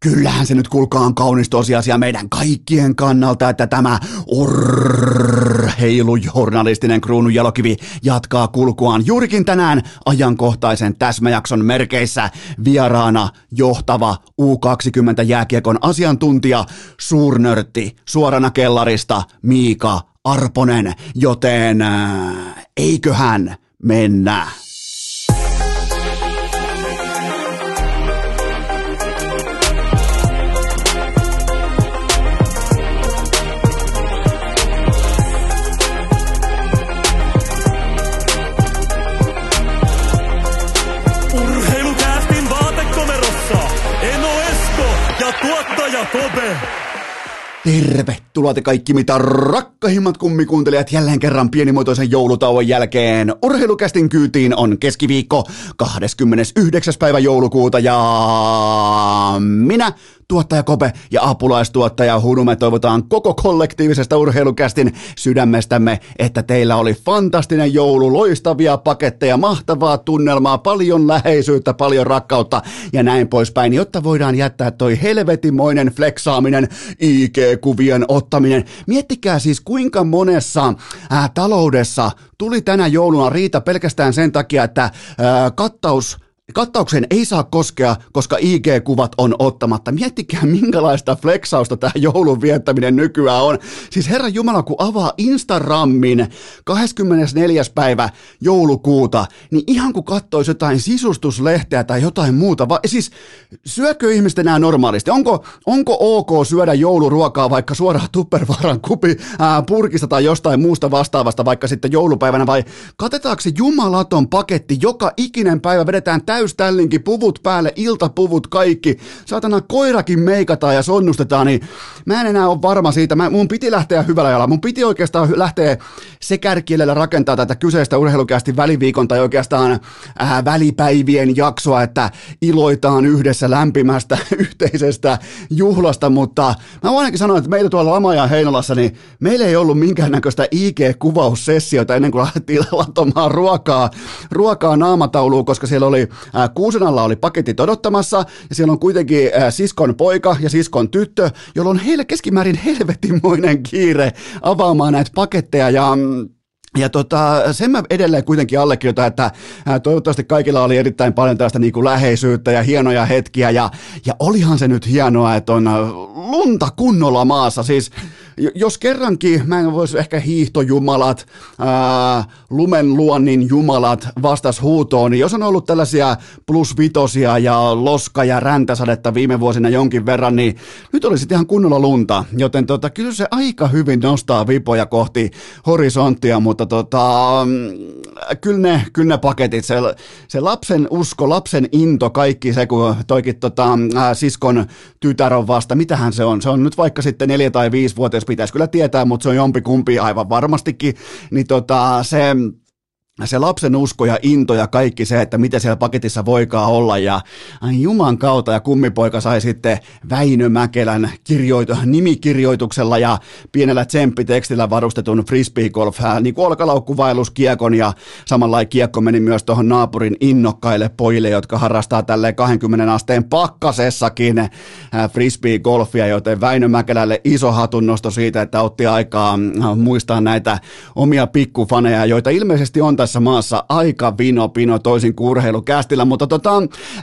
Kyllähän se nyt kulkaan kaunis tosiasia meidän kaikkien kannalta, että tämä urheilujournalistinen kruununjalokivi jatkaa kulkuaan juurikin tänään ajankohtaisen täsmäjakson merkeissä vieraana johtava U20-jääkiekon asiantuntija, suurnörtti, suorana kellarista Miika Arponen, joten äh, eiköhän mennä. Tervetuloa te kaikki mitä rakkahimmat kummikuuntelijat jälleen kerran pienimuotoisen joulutauon jälkeen. Urheilukästin kyytiin on keskiviikko 29. päivä joulukuuta ja minä tuottaja Kope ja apulaistuottaja Hunume toivotaan koko kollektiivisesta urheilukästin sydämestämme, että teillä oli fantastinen joulu, loistavia paketteja, mahtavaa tunnelmaa, paljon läheisyyttä, paljon rakkautta ja näin poispäin, jotta voidaan jättää toi helvetimoinen fleksaaminen, IG-kuvien ottaminen. Miettikää siis kuinka monessa ää, taloudessa tuli tänä jouluna riita pelkästään sen takia, että ää, kattaus Kattaukseen ei saa koskea, koska IG-kuvat on ottamatta. Miettikää, minkälaista flexausta tämä joulun viettäminen nykyään on. Siis Herra Jumala, kun avaa Instagramin 24. päivä joulukuuta, niin ihan kun katsoisi jotain sisustuslehteä tai jotain muuta, va- siis syökö ihmiset enää normaalisti? Onko, onko ok syödä jouluruokaa vaikka suoraan tuppervaran kupi ää, purkista tai jostain muusta vastaavasta vaikka sitten joulupäivänä vai katetaanko se jumalaton paketti joka ikinen päivä vedetään tä- täyställinki, puvut päälle, iltapuvut, kaikki. Saatana koirakin meikataan ja sonnustetaan, niin mä en enää ole varma siitä. Mä, mun piti lähteä hyvällä jalalla. Mun piti oikeastaan lähteä se kärkielellä rakentaa tätä kyseistä urheilukästi väliviikon tai oikeastaan äh, välipäivien jaksoa, että iloitaan yhdessä lämpimästä yhteisestä juhlasta, mutta mä voin ainakin sanoa, että meillä tuolla Lamajan Heinolassa, niin meillä ei ollut minkäännäköistä IG-kuvaussessiota ennen kuin lähdettiin latomaan ruokaa, ruokaa naamatauluun, koska siellä oli Kuusen alla oli paketit odottamassa ja siellä on kuitenkin siskon poika ja siskon tyttö, jolla on heille keskimäärin helvetimoinen kiire avaamaan näitä paketteja ja ja tota, sen mä edelleen kuitenkin allekirjoitan, että toivottavasti kaikilla oli erittäin paljon tästä niin kuin läheisyyttä ja hienoja hetkiä. Ja, ja olihan se nyt hienoa, että on lunta kunnolla maassa. Siis jos kerrankin, mä en voisi ehkä hiihtojumalat, ää, lumen luonnin jumalat vastas huutoon, niin jos on ollut tällaisia plusvitosia ja loska ja räntäsadetta viime vuosina jonkin verran, niin nyt olisi ihan kunnolla lunta. Joten tota, kyllä se aika hyvin nostaa vipoja kohti horisonttia, mutta tota, kyllä, ne, kyllä ne paketit, se, se lapsen usko, lapsen into, kaikki se, kun toikin tota, ää, siskon tytär on vasta, mitähän se on? Se on nyt vaikka sitten neljä tai viisi vuotias pitäisi kyllä tietää, mutta se on jompikumpi aivan varmastikin, niin tota, se se lapsen usko ja into ja kaikki se, että mitä siellä paketissa voikaan olla ja Juman kautta ja kummipoika sai sitten Väinö Mäkelän kirjoitu, nimikirjoituksella ja pienellä tsemppitekstillä varustetun frisbeegolf, niin kuin kiekon ja samalla kiekko meni myös tuohon naapurin innokkaille pojille, jotka harrastaa tälleen 20 asteen pakkasessakin frisbeegolfia, joten Väinö Mäkelälle iso hatunnosto siitä, että otti aikaa muistaa näitä omia pikkufaneja, joita ilmeisesti on tässä tässä maassa aika vino pino toisin kuin urheilukästillä, mutta tota,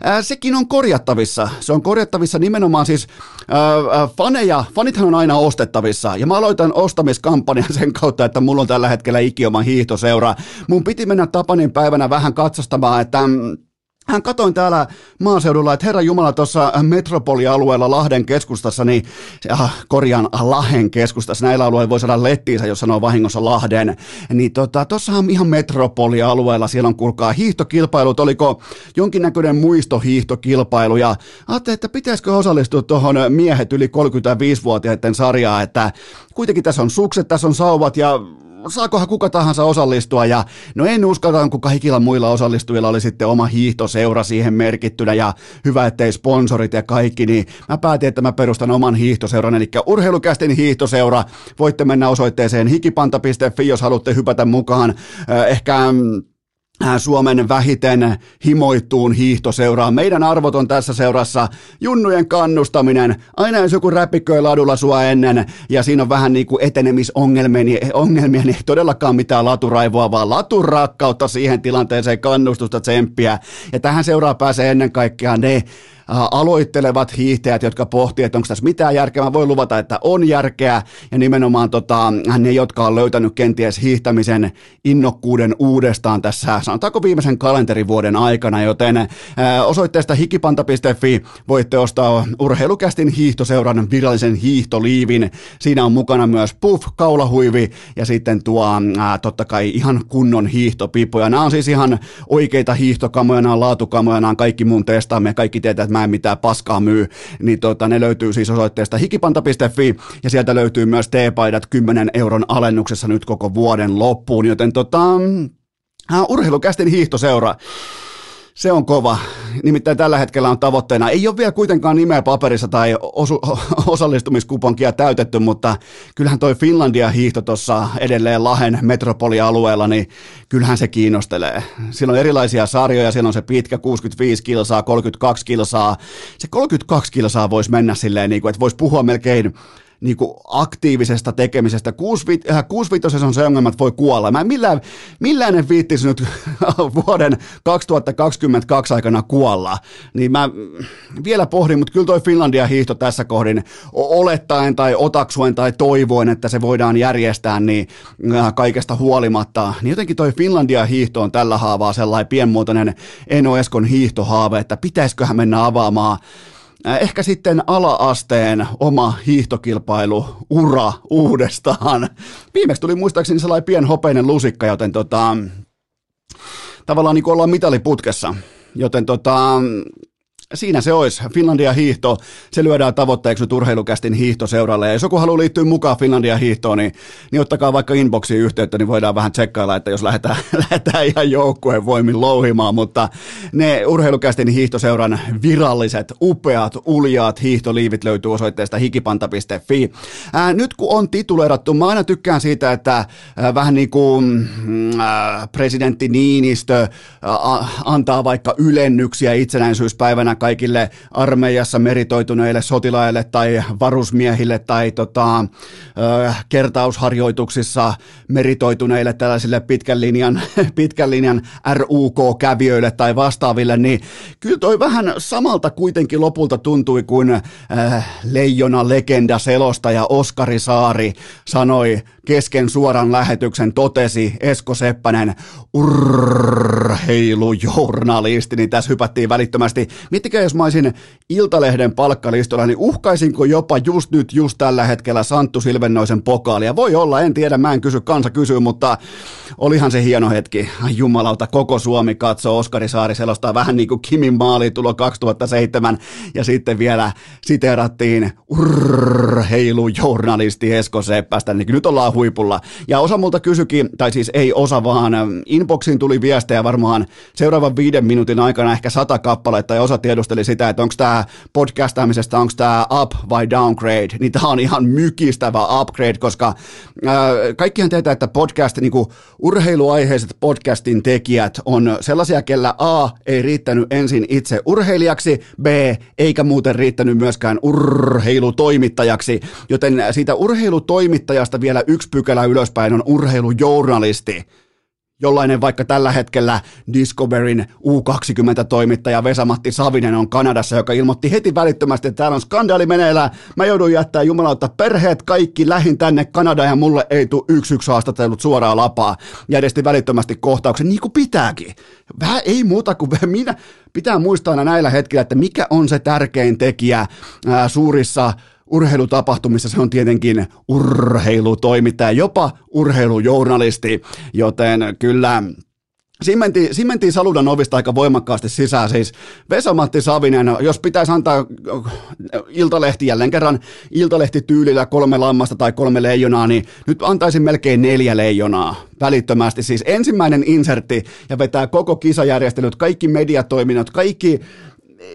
ää, sekin on korjattavissa. Se on korjattavissa nimenomaan siis ää, faneja, fanithan on aina ostettavissa ja mä aloitan ostamiskampanjan sen kautta, että mulla on tällä hetkellä ikioma hiihtoseura. Mun piti mennä Tapanin päivänä vähän katsostamaan, että hän katoin täällä maaseudulla, että Herra Jumala tuossa metropolialueella Lahden keskustassa, niin äh, korjaan Lahden keskustassa, näillä alueilla voi saada lettiinsä, jos sanoo vahingossa Lahden, niin tota, tuossahan ihan metropolialueella, siellä on kuulkaa hiihtokilpailut, oliko jonkinnäköinen muistohiihtokilpailu, ja ajattelin, että pitäisikö osallistua tuohon miehet yli 35-vuotiaiden sarjaan, että kuitenkin tässä on sukset, tässä on sauvat, ja saakohan kuka tahansa osallistua ja no en uskalla, kun kaikilla muilla osallistujilla oli sitten oma hiihtoseura siihen merkittynä ja hyvä, ettei sponsorit ja kaikki, niin mä päätin, että mä perustan oman hiihtoseuran, eli urheilukästin hiihtoseura. Voitte mennä osoitteeseen hikipanta.fi, jos haluatte hypätä mukaan. Ehkä Äh, Suomen vähiten himoittuun hiihtoseuraa. Meidän arvot on tässä seurassa junnujen kannustaminen. Aina jos joku räppiköi ladulla sua ennen ja siinä on vähän niin kuin etenemisongelmia, niin, ongelmia, niin ei todellakaan mitään laturaivoa, vaan laturakkautta siihen tilanteeseen, kannustusta, tsemppiä. Ja tähän seuraa pääsee ennen kaikkea ne aloittelevat hiihtäjät, jotka pohtii, että onko tässä mitään järkeä. Mä voin luvata, että on järkeä ja nimenomaan tota, ne, jotka on löytänyt kenties hiihtämisen innokkuuden uudestaan tässä, sanotaanko viimeisen kalenterivuoden aikana, joten osoitteesta hikipanta.fi voitte ostaa urheilukästin hiihtoseuran virallisen hiihtoliivin. Siinä on mukana myös puff, kaulahuivi ja sitten tuo ää, totta kai ihan kunnon hiihtopipoja. Nämä on siis ihan oikeita hiihtokamoja, nämä on laatukamoja, nämä on kaikki mun testaamme, kaikki tietää, että mä en mitään paskaa myy, niin tota, ne löytyy siis osoitteesta hikipanta.fi ja sieltä löytyy myös T-paidat 10 euron alennuksessa nyt koko vuoden loppuun, joten tota, uh, urheilukästin hiihtoseura se on kova. Nimittäin tällä hetkellä on tavoitteena, ei ole vielä kuitenkaan nimeä paperissa tai osu, osallistumiskuponkia täytetty, mutta kyllähän toi Finlandia hiihto tuossa edelleen Lahen metropolialueella, niin kyllähän se kiinnostelee. Siellä on erilaisia sarjoja, siellä on se pitkä 65 kilsaa, 32 kilsaa. Se 32 kilsaa voisi mennä silleen, niin kuin, että voisi puhua melkein niin kuin aktiivisesta tekemisestä. 65 äh, on se ongelma, että voi kuolla. Mä en millään, millään en viittisi nyt vuoden 2022 aikana kuolla. Niin mä vielä pohdin, mutta kyllä toi Finlandia hiihto tässä kohdin olettaen tai otaksuen tai toivoen, että se voidaan järjestää niin äh, kaikesta huolimatta. Niin jotenkin toi Finlandia hiihto on tällä haavaa sellainen pienmuotoinen Eno Eskon hiihtohaave, että pitäisiköhän mennä avaamaan ehkä sitten ala-asteen oma hiihtokilpailu ura uudestaan. Viimeksi tuli muistaakseni sellainen pien hopeinen lusikka, joten tota, tavallaan niin kuin ollaan mitaliputkessa. Joten tota, siinä se olisi. Finlandia hiihto, se lyödään tavoitteeksi nyt urheilukästin hiihtoseuralle. Ja jos joku haluaa liittyä mukaan Finlandia hiihtoon, niin, niin ottakaa vaikka inboxiin yhteyttä, niin voidaan vähän tsekkailla, että jos lähdetään, lähdetään ihan joukkueen voimin louhimaan. Mutta ne urheilukästin hiihtoseuran viralliset, upeat, uljaat hiihtoliivit löytyy osoitteesta hikipanta.fi. Ää, nyt kun on tituleerattu, mä aina tykkään siitä, että ää, vähän niin kuin mm, ää, presidentti Niinistö ää, antaa vaikka ylennyksiä itsenäisyyspäivänä kaikille armeijassa meritoituneille sotilaille tai varusmiehille tai tota, kertausharjoituksissa meritoituneille tällaisille pitkän linjan, pitkän linjan RUK-kävijöille tai vastaaville, niin kyllä toi vähän samalta kuitenkin lopulta tuntui kuin äh, leijona legenda selostaja Oskari Saari sanoi kesken suoran lähetyksen totesi Esko Seppänen, urheilujournalisti, niin tässä hypättiin välittömästi. Miettikää, jos mä olisin Iltalehden palkkalistolla, niin uhkaisinko jopa just nyt, just tällä hetkellä Santtu Silvennoisen pokaalia? Voi olla, en tiedä, mä en kysy, kansa kysyy, mutta olihan se hieno hetki. Ai jumalauta, koko Suomi katsoo Oskari Saari selostaa vähän niin kuin Kimin maalitulo 2007, ja sitten vielä siteerattiin urheilujournalisti Esko Seppästä, niin nyt ollaan huipulla. Ja osa multa kysyikin, tai siis ei osa vaan, inboxiin tuli viestejä varmaan seuraavan viiden minuutin aikana ehkä sata kappaletta, ja osa tiedusteli sitä, että onko tämä podcastaamisesta, onko tämä up vai downgrade, niin tämä on ihan mykistävä upgrade, koska äh, kaikkihan tietää, että podcast, niin urheiluaiheiset podcastin tekijät on sellaisia, kellä A ei riittänyt ensin itse urheilijaksi, B eikä muuten riittänyt myöskään urheilutoimittajaksi, joten siitä urheilutoimittajasta vielä yksi pykälä ylöspäin on urheilujournalisti jollainen vaikka tällä hetkellä Discoverin U20-toimittaja Vesamatti Savinen on Kanadassa, joka ilmoitti heti välittömästi, että täällä on skandaali meneillään. Mä joudun jättää jumalauta perheet kaikki lähin tänne Kanadaan ja mulle ei tule yksi yksi haastatellut suoraa lapaa. Järjesti välittömästi kohtauksen, niin kuin pitääkin. Vähän ei muuta kuin minä. Pitää muistaa aina näillä hetkillä, että mikä on se tärkein tekijä ää, suurissa urheilutapahtumissa. Se on tietenkin urheilutoimittaja, jopa urheilujournalisti, joten kyllä siinä mentiin Saludan ovista aika voimakkaasti sisään, siis Vesa-Matti Savinen, jos pitäisi antaa Iltalehti jälleen kerran Iltalehti tyylillä kolme lammasta tai kolme leijonaa, niin nyt antaisin melkein neljä leijonaa välittömästi. Siis ensimmäinen insertti ja vetää koko kisajärjestelyt, kaikki mediatoiminnot, kaikki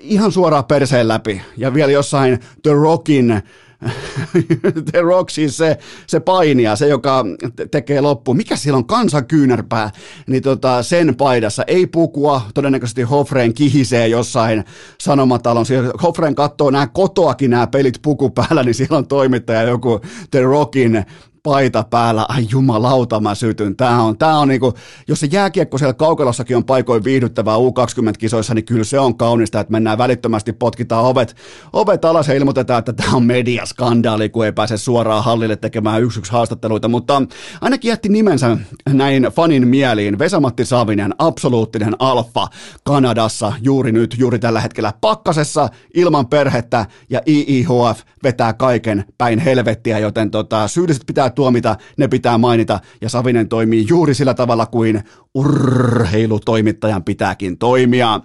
ihan suoraan perseen läpi. Ja vielä jossain The Rockin The Rock siis se, se painija, se joka tekee loppu. Mikä siellä on kansankyynärpää? Niin tota, sen paidassa ei pukua, todennäköisesti Hofreen kihisee jossain sanomatalon. Siellä Hofreen katsoo nämä kotoakin nämä pelit puku päällä, niin siellä on toimittaja joku The Rockin paita päällä, ai jumalauta mä sytyn. Tää on, tää on niinku, jos se jääkiekko siellä kaukalossakin on paikoin viihdyttävää U20-kisoissa, niin kyllä se on kaunista, että mennään välittömästi, potkitaan ovet, ovet alas ja ilmoitetaan, että tämä on mediaskandaali, kun ei pääse suoraan hallille tekemään yksi yksi haastatteluita, mutta ainakin jätti nimensä näin fanin mieliin. Vesamatti Savinen, absoluuttinen alfa Kanadassa juuri nyt, juuri tällä hetkellä pakkasessa, ilman perhettä ja IIHF vetää kaiken päin helvettiä, joten tota, syylliset pitää tuomita, ne pitää mainita, ja Savinen toimii juuri sillä tavalla kuin urheilutoimittajan pitääkin toimia.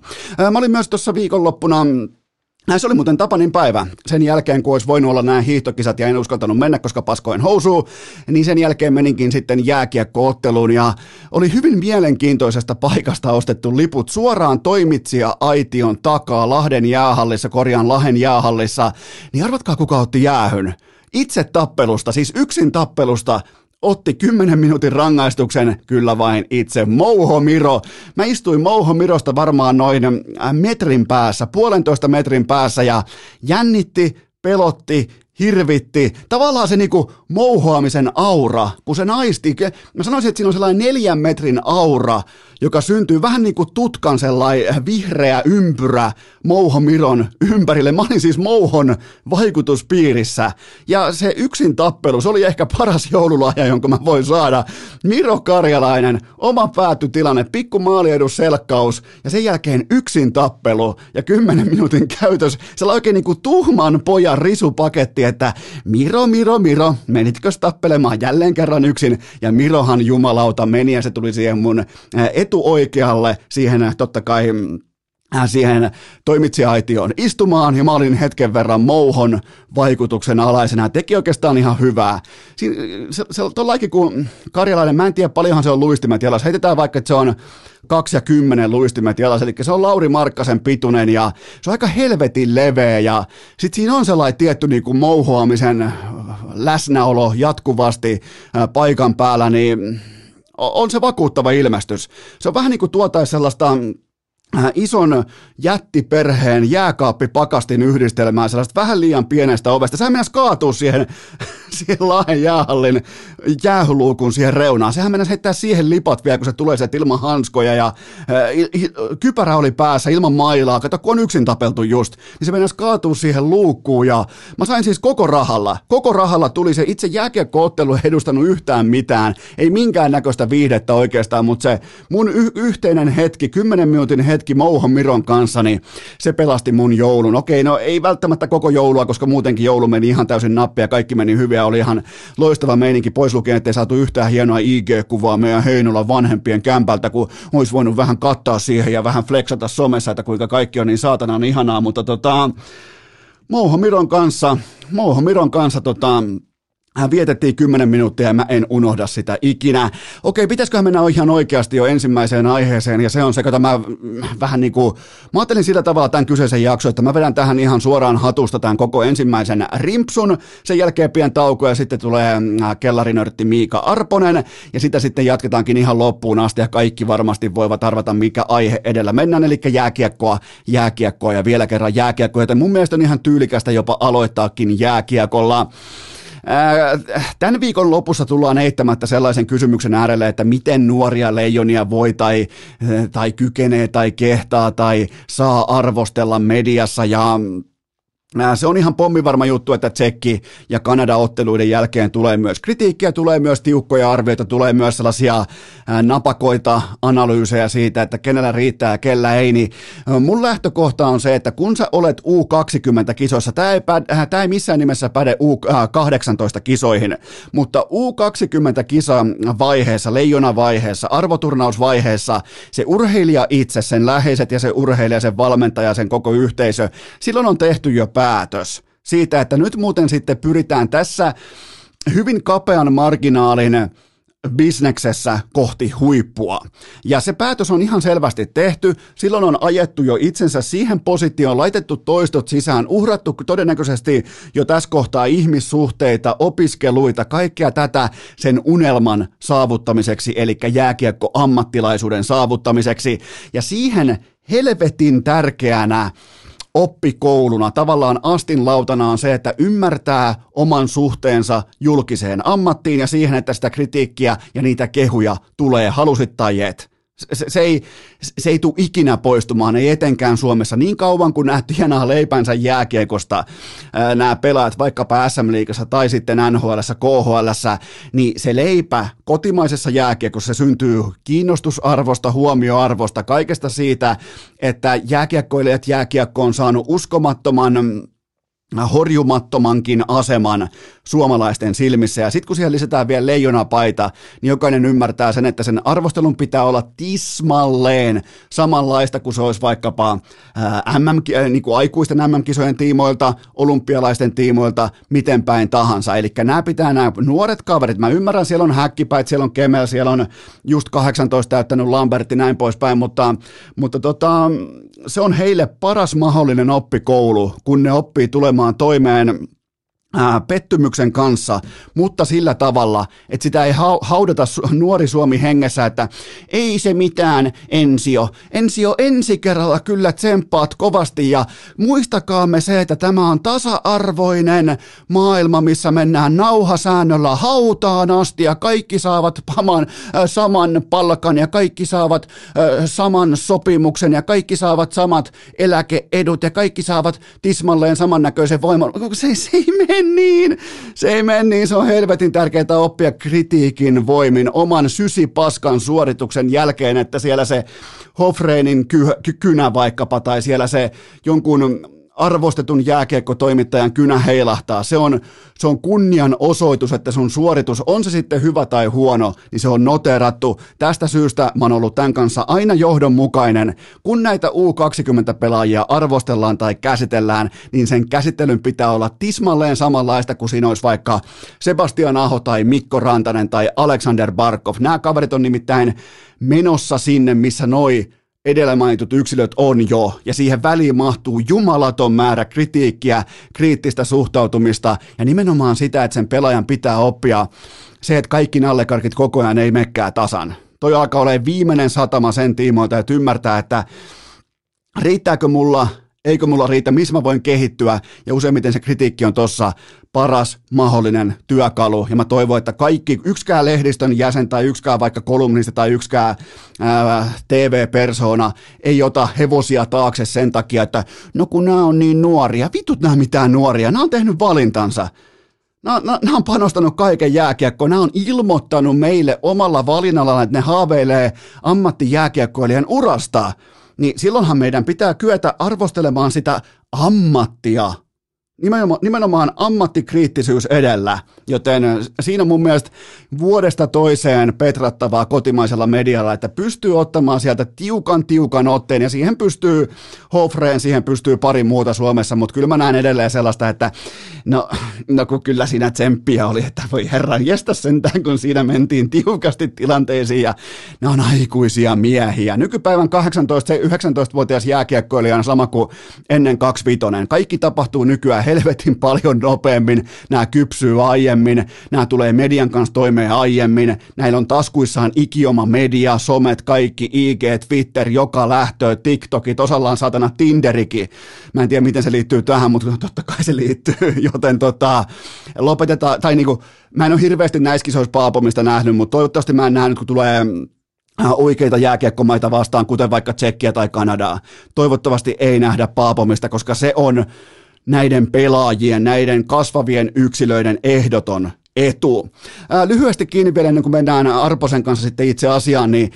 Mä olin myös tuossa viikonloppuna se oli muuten Tapanin päivä. Sen jälkeen, kun olisi voinut olla nämä hiihtokisat ja en uskaltanut mennä, koska paskoin housuu, niin sen jälkeen meninkin sitten jääkiekkootteluun ja oli hyvin mielenkiintoisesta paikasta ostettu liput suoraan toimitsija Aition takaa Lahden jäähallissa, korjaan Lahen jäähallissa. Niin arvatkaa, kuka otti jäähyn itse tappelusta, siis yksin tappelusta, otti 10 minuutin rangaistuksen, kyllä vain itse Mouho Miro. Mä istuin Mouho Mirosta varmaan noin äh, metrin päässä, puolentoista metrin päässä ja jännitti, pelotti, hirvitti. Tavallaan se niinku mouhoamisen aura, kun se naisti, mä sanoisin, että siinä on sellainen neljän metrin aura, joka syntyy vähän niin kuin tutkan sellainen vihreä ympyrä Mouho Miron ympärille. Mä olin siis Mouhon vaikutuspiirissä ja se yksin tappelu, se oli ehkä paras joululahja, jonka mä voin saada. Miro Karjalainen, oma päättytilanne, pikku maaliedus selkkaus ja sen jälkeen yksin tappelu ja kymmenen minuutin käytös. Se oli oikein niin kuin tuhman pojan risupaketti, että Miro, Miro, Miro, menitkö tappelemaan jälleen kerran yksin? Ja Mirohan jumalauta meni ja se tuli siihen mun etuoikealle, siihen totta kai äh, siihen toimitsijaitioon istumaan ja mä olin hetken verran mouhon vaikutuksen alaisena. Teki oikeastaan ihan hyvää. Siin, se, se, se kun karjalainen, mä en tiedä paljonhan se on luistimet jalas. Heitetään vaikka, että se on 2 ja 10 luistimet jalas, eli se on Lauri Markkasen pituinen ja se on aika helvetin leveä ja sitten siinä on sellainen tietty niin kuin mouhoamisen läsnäolo jatkuvasti paikan päällä, niin on se vakuuttava ilmestys. Se on vähän niin kuin tuotaisi sellaista ison jättiperheen jääkaappipakastin yhdistelmää sellaista vähän liian pienestä ovesta. Sehän mennäisi kaatua siihen, siihen laajan jäähallin jäähyluukun siihen reunaan. Sehän mennäisi heittää siihen lipat vielä, kun se tulee sieltä ilman hanskoja ja äh, kypärä oli päässä ilman mailaa. Kato, kun on yksin tapeltu just, niin se mennäisi kaatua siihen luukkuun ja mä sain siis koko rahalla. Koko rahalla tuli se itse jääkiekkoottelu edustanut yhtään mitään. Ei minkään näköistä viihdettä oikeastaan, mutta se mun y- yhteinen hetki, 10 minuutin hetki, hetki Mouhon Miron kanssa, niin se pelasti mun joulun. Okei, no ei välttämättä koko joulua, koska muutenkin joulu meni ihan täysin nappia, kaikki meni hyviä, oli ihan loistava meininki, pois lukien, ettei saatu yhtään hienoa IG-kuvaa meidän Heinolan vanhempien kämpältä, kun olisi voinut vähän kattaa siihen ja vähän flexata somessa, että kuinka kaikki on niin saatana on ihanaa, mutta tota, Mouho Miron kanssa, Mouho Miron kanssa tota, Vietettiin 10 minuuttia ja mä en unohda sitä ikinä. Okei, pitäisiköhän mennä ihan oikeasti jo ensimmäiseen aiheeseen ja se on se, että mä vähän niin kuin, mä ajattelin sillä tavalla tämän kyseisen jakson, että mä vedän tähän ihan suoraan hatusta tämän koko ensimmäisen rimpsun, sen jälkeen pien tauko ja sitten tulee äh, kellarinörtti Miika Arponen ja sitä sitten jatketaankin ihan loppuun asti ja kaikki varmasti voivat arvata mikä aihe edellä mennään, eli jääkiekkoa, jääkiekkoa ja vielä kerran jääkiekkoa, joten mun mielestä on ihan tyylikästä jopa aloittaakin jääkiekolla. Tämän viikon lopussa tullaan eittämättä sellaisen kysymyksen äärelle, että miten nuoria leijonia voi tai, tai kykenee tai kehtaa tai saa arvostella mediassa. Ja se on ihan pommivarma juttu, että Tsekki ja Kanada-otteluiden jälkeen tulee myös kritiikkiä, tulee myös tiukkoja arvioita, tulee myös sellaisia napakoita analyysejä siitä, että kenellä riittää ja kellä ei, niin mun lähtökohta on se, että kun sä olet U20-kisoissa, tämä ei, päde, tämä ei missään nimessä päde U18-kisoihin, mutta U20-kisa-vaiheessa, leijona-vaiheessa, arvoturnausvaiheessa, se urheilija itse, sen läheiset ja se urheilija, sen valmentaja, sen koko yhteisö, silloin on tehty jo pää päätös siitä, että nyt muuten sitten pyritään tässä hyvin kapean marginaalin bisneksessä kohti huippua. Ja se päätös on ihan selvästi tehty. Silloin on ajettu jo itsensä siihen positioon, laitettu toistot sisään, uhrattu todennäköisesti jo tässä kohtaa ihmissuhteita, opiskeluita, kaikkea tätä sen unelman saavuttamiseksi, eli jääkiekko ammattilaisuuden saavuttamiseksi. Ja siihen helvetin tärkeänä oppikouluna, tavallaan astin lautana on se, että ymmärtää oman suhteensa julkiseen ammattiin ja siihen, että sitä kritiikkiä ja niitä kehuja tulee halusit tai et. Se, se, ei, se ei tule ikinä poistumaan, ei etenkään Suomessa. Niin kauan kuin nämä tienaa leipänsä jääkiekosta, ää, nämä pelaat vaikkapa SM-liigassa tai sitten NHL, KHL, niin se leipä kotimaisessa jääkiekossa se syntyy kiinnostusarvosta, huomioarvosta, kaikesta siitä, että jääkiekkoilijat jääkiekko on saanut uskomattoman horjumattomankin aseman suomalaisten silmissä. Ja sitten kun siihen lisätään vielä leijonapaita, niin jokainen ymmärtää sen, että sen arvostelun pitää olla tismalleen samanlaista kuin se olisi vaikkapa ää, MM, niin kuin aikuisten MM-kisojen tiimoilta, olympialaisten tiimoilta, miten päin tahansa. Eli nämä pitää nämä nuoret kaverit, mä ymmärrän, siellä on häkkipäit, siellä on Kemel, siellä on just 18 täyttänyt Lambertti, näin poispäin, mutta, mutta tota, se on heille paras mahdollinen oppikoulu, kun ne oppii tulemaan toimeen pettymyksen kanssa, mutta sillä tavalla, että sitä ei haudata nuori Suomi hengessä, että ei se mitään, Ensio. Ensio, ensi kerralla kyllä tsemppaat kovasti ja muistakaamme se, että tämä on tasa-arvoinen maailma, missä mennään nauhasäännöllä hautaan asti ja kaikki saavat paman, äh, saman palkan ja kaikki saavat äh, saman sopimuksen ja kaikki saavat samat eläkeedut ja kaikki saavat tismalleen samannäköisen voiman. Se, se ei mene niin. Se ei mene niin, se on helvetin tärkeää oppia kritiikin voimin oman sysipaskan suorituksen jälkeen, että siellä se Hofreinin ky- kynä vaikkapa tai siellä se jonkun arvostetun jääkiekkotoimittajan kynä heilahtaa. Se on, se on kunnian osoitus, että sun suoritus, on se sitten hyvä tai huono, niin se on noterattu. Tästä syystä mä oon ollut tämän kanssa aina johdonmukainen. Kun näitä U20-pelaajia arvostellaan tai käsitellään, niin sen käsittelyn pitää olla tismalleen samanlaista kuin siinä olisi vaikka Sebastian Aho tai Mikko Rantanen tai Alexander Barkov. Nämä kaverit on nimittäin menossa sinne, missä noi edellä mainitut yksilöt on jo, ja siihen väliin mahtuu jumalaton määrä kritiikkiä, kriittistä suhtautumista, ja nimenomaan sitä, että sen pelaajan pitää oppia se, että kaikki nallekarkit koko ajan ei mekkää tasan. Toi alkaa olla viimeinen satama sen tiimoilta, että ymmärtää, että riittääkö mulla eikö mulla riitä, missä mä voin kehittyä, ja useimmiten se kritiikki on tossa paras mahdollinen työkalu, ja mä toivon, että kaikki, yksikään lehdistön jäsen tai yksikään vaikka kolumnisti tai yksikään TV-persona ei ota hevosia taakse sen takia, että no kun nämä on niin nuoria, vitut nämä mitään nuoria, nämä on tehnyt valintansa. Nämä, on panostanut kaiken jääkiekkoon. Nämä on ilmoittanut meille omalla valinnalla, että ne haaveilee ammattijääkiekkoilijan urasta niin silloinhan meidän pitää kyetä arvostelemaan sitä ammattia Nimenomaan, nimenomaan ammattikriittisyys edellä, joten siinä on mun mielestä vuodesta toiseen petrattavaa kotimaisella medialla, että pystyy ottamaan sieltä tiukan tiukan otteen ja siihen pystyy Hofreen, siihen pystyy pari muuta Suomessa, mutta kyllä mä näen edelleen sellaista, että no, no kun kyllä siinä tsemppiä oli, että voi herran jestä sentään, kun siinä mentiin tiukasti tilanteisiin ja ne on aikuisia miehiä. Nykypäivän 18-19-vuotias jääkiekkoilija on sama kuin ennen 25. Kaikki tapahtuu nykyään helvetin paljon nopeammin, nämä kypsyy aiemmin, nämä tulee median kanssa toimeen aiemmin, näillä on taskuissaan ikioma media, somet, kaikki, IG, Twitter, joka lähtö, TikTokit, osalla on saatana Tinderikin. Mä en tiedä, miten se liittyy tähän, mutta totta kai se liittyy, joten tota, lopetetaan, tai niinku, mä en ole hirveästi näissä kisoissa paapomista nähnyt, mutta toivottavasti mä en nähnyt, kun tulee äh, oikeita jääkiekkomaita vastaan, kuten vaikka Tsekkiä tai Kanadaa. Toivottavasti ei nähdä paapomista, koska se on näiden pelaajien, näiden kasvavien yksilöiden ehdoton etu. Lyhyesti kiinni vielä ennen kuin mennään Arposen kanssa sitten itse asiaan, niin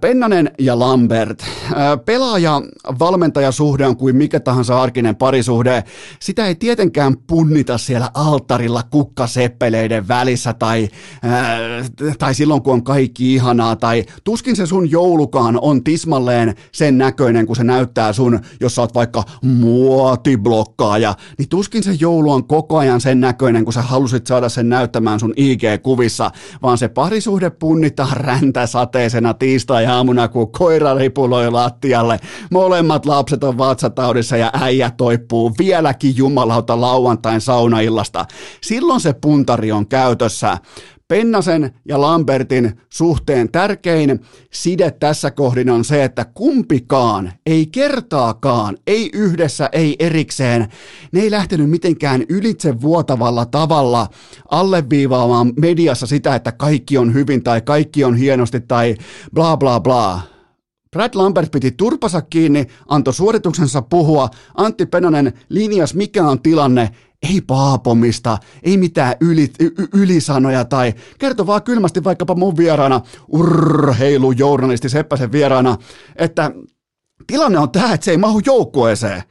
Pennanen ja Lambert. Pelaaja-valmentajasuhde on kuin mikä tahansa arkinen parisuhde. Sitä ei tietenkään punnita siellä alttarilla kukkaseppeleiden välissä tai, tai silloin kun on kaikki ihanaa tai tuskin se sun joulukaan on tismalleen sen näköinen, kun se näyttää sun, jos sä oot vaikka muotiblokkaaja, niin tuskin se joulu on koko ajan sen näköinen, kun sä halusit saada sen näyttämään sun IG-kuvissa, vaan se parisuhde punnitaan räntäsateisena tiistai-aamuna, kun koira ripuloi lattialle. Molemmat lapset on vatsataudissa ja äijä toipuu vieläkin jumalauta lauantain saunaillasta. Silloin se puntari on käytössä. Pennasen ja Lambertin suhteen tärkein side tässä kohdin on se, että kumpikaan, ei kertaakaan, ei yhdessä, ei erikseen, ne ei lähtenyt mitenkään ylitse vuotavalla tavalla alleviivaamaan mediassa sitä, että kaikki on hyvin tai kaikki on hienosti tai bla bla bla. Brad Lambert piti turpansa kiinni, antoi suorituksensa puhua, Antti Pennanen linjas mikä on tilanne, ei paapomista, ei mitään yli, y- ylisanoja tai kerto vaan kylmästi vaikkapa mun vieraana, urheilujournalisti Seppäsen vieraana, että tilanne on tämä, että se ei mahu joukkueeseen.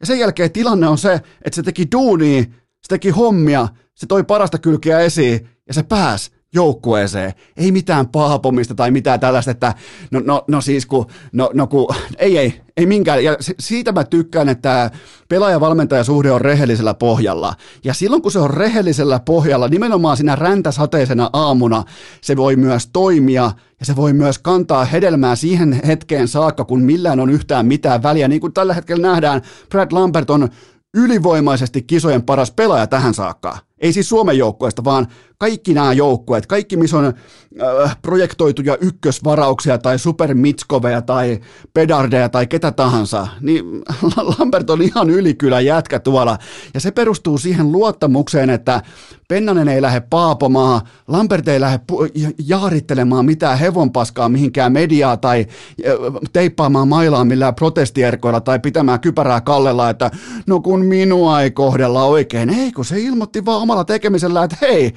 Ja sen jälkeen tilanne on se, että se teki duunia, se teki hommia, se toi parasta kylkeä esiin ja se pääsi joukkueeseen. Ei mitään paapomista tai mitään tällaista, että no, no, no siis kun, no, no kun, ei, ei, ei minkään. Ja siitä mä tykkään, että pelaaja-valmentaja-suhde on rehellisellä pohjalla. Ja silloin kun se on rehellisellä pohjalla, nimenomaan siinä räntäsateisena aamuna, se voi myös toimia ja se voi myös kantaa hedelmää siihen hetkeen saakka, kun millään on yhtään mitään väliä. Niin kuin tällä hetkellä nähdään, Brad Lambert on ylivoimaisesti kisojen paras pelaaja tähän saakka. Ei siis Suomen joukkueesta, vaan kaikki nämä joukkueet, kaikki missä on äh, projektoituja ykkösvarauksia tai supermitskoveja tai pedardeja tai ketä tahansa, niin Lambert on ihan ylikylä jätkä tuolla. Ja se perustuu siihen luottamukseen, että Pennanen ei lähde paapomaan, Lambert ei lähde pu- jaarittelemaan mitään hevonpaskaa mihinkään mediaa tai teippaamaan mailaa millään protestierkoilla tai pitämään kypärää kallella, että no kun minua ei kohdella oikein. Ei, kun se ilmoitti vaan omalla tekemisellä, että hei,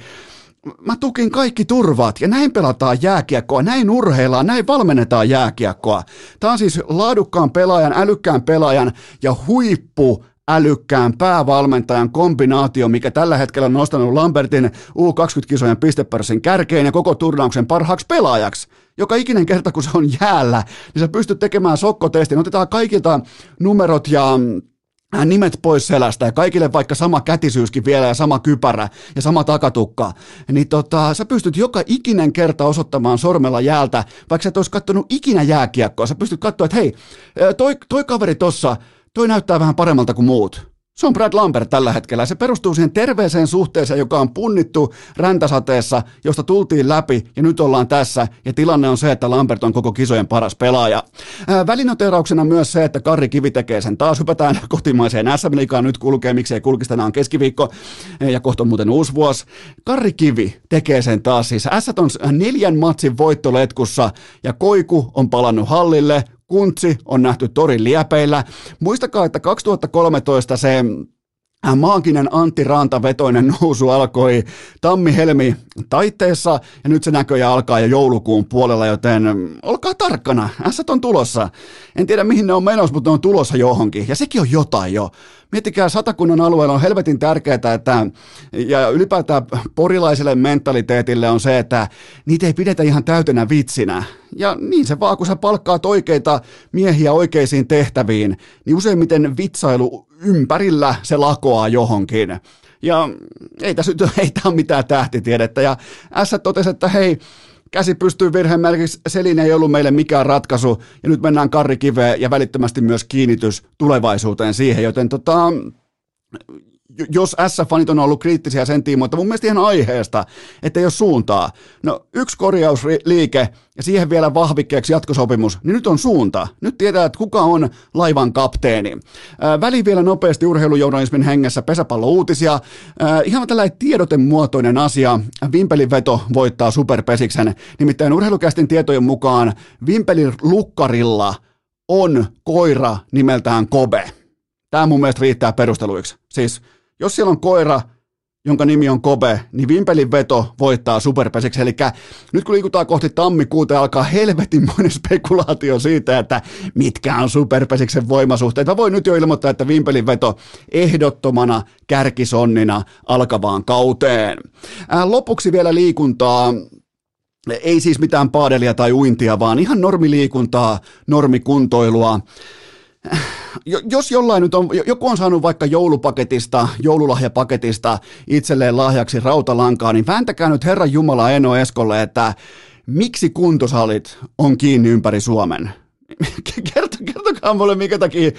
mä tukin kaikki turvat ja näin pelataan jääkiekkoa, näin urheillaan, näin valmennetaan jääkiekkoa. Tämä on siis laadukkaan pelaajan, älykkään pelaajan ja huippu älykkään päävalmentajan kombinaatio, mikä tällä hetkellä on nostanut Lambertin U20-kisojen pistepörssin kärkeen ja koko turnauksen parhaaksi pelaajaksi. Joka ikinen kerta, kun se on jäällä, niin sä pystyt tekemään sokkotestin. Otetaan kaikilta numerot ja Äh, nimet pois selästä ja kaikille vaikka sama kätisyyskin vielä ja sama kypärä ja sama takatukka, niin tota, sä pystyt joka ikinen kerta osoittamaan sormella jäältä, vaikka sä et olisi kattonut ikinä jääkiekkoa, sä pystyt katsoa, että hei, äh, toi, toi kaveri tossa, toi näyttää vähän paremmalta kuin muut. Se on Brad Lambert tällä hetkellä. Se perustuu siihen terveeseen suhteeseen, joka on punnittu räntäsateessa, josta tultiin läpi ja nyt ollaan tässä. Ja tilanne on se, että Lambert on koko kisojen paras pelaaja. Ää, myös se, että Karri Kivi tekee sen. Taas hypätään kotimaiseen SM Liigaan. Nyt kulkee, miksei kulkisi. Tänään on keskiviikko ja kohta on muuten uusi vuosi. Karri Kivi tekee sen taas. Siis S on neljän matsin voittoletkussa ja Koiku on palannut hallille. Kuntsi on nähty torin liepeillä. Muistakaa, että 2013 se äh, maaginen Antti Ranta-vetoinen nousu alkoi tammi-helmi taitteessa ja nyt se näköjään alkaa jo joulukuun puolella, joten olkaa tarkkana, ässät on tulossa. En tiedä mihin ne on menossa, mutta ne on tulossa johonkin ja sekin on jotain jo. Miettikää, satakunnan alueella on helvetin tärkeää, että, ja ylipäätään porilaiselle mentaliteetille on se, että niitä ei pidetä ihan täytenä vitsinä. Ja niin se vaan, kun sä palkkaat oikeita miehiä oikeisiin tehtäviin, niin useimmiten vitsailu ympärillä se lakoaa johonkin. Ja ei tässä ei tämä mitään tähtitiedettä. Ja S totesi, että hei, käsi pystyy virheen merkiksi, Selin ei ollut meille mikään ratkaisu, ja nyt mennään Karri Kiveen ja välittömästi myös kiinnitys tulevaisuuteen siihen, joten tota, jos S-fanit on ollut kriittisiä sen tiimoilta, mun mielestä ihan aiheesta, että ei ole suuntaa. No yksi korjausliike ja siihen vielä vahvikkeeksi jatkosopimus, niin nyt on suunta. Nyt tietää, että kuka on laivan kapteeni. Ää, vielä nopeasti urheilujournalismin hengessä pesäpallouutisia. Ää, ihan tällainen tiedotemuotoinen asia. Vimpelin veto voittaa superpesiksen. Nimittäin urheilukästin tietojen mukaan Vimpelin lukkarilla on koira nimeltään Kobe. Tämä mun mielestä riittää perusteluiksi. Siis jos siellä on koira, jonka nimi on Kobe, niin Vimpelin veto voittaa superpesiksi. Eli nyt kun liikutaan kohti tammikuuta, alkaa helvetinmoinen spekulaatio siitä, että mitkä on superpesiksen voimasuhteet. Mä voin nyt jo ilmoittaa, että Vimpelin veto ehdottomana kärkisonnina alkavaan kauteen. Lopuksi vielä liikuntaa ei siis mitään paadelia tai uintia, vaan ihan normiliikuntaa, normikuntoilua jos jollain nyt on, joku on saanut vaikka joulupaketista, joululahjapaketista itselleen lahjaksi rautalankaa, niin vääntäkää nyt Herran Jumala Eno Eskolle, että miksi kuntosalit on kiinni ympäri Suomen? kertokaa mulle, mikä takia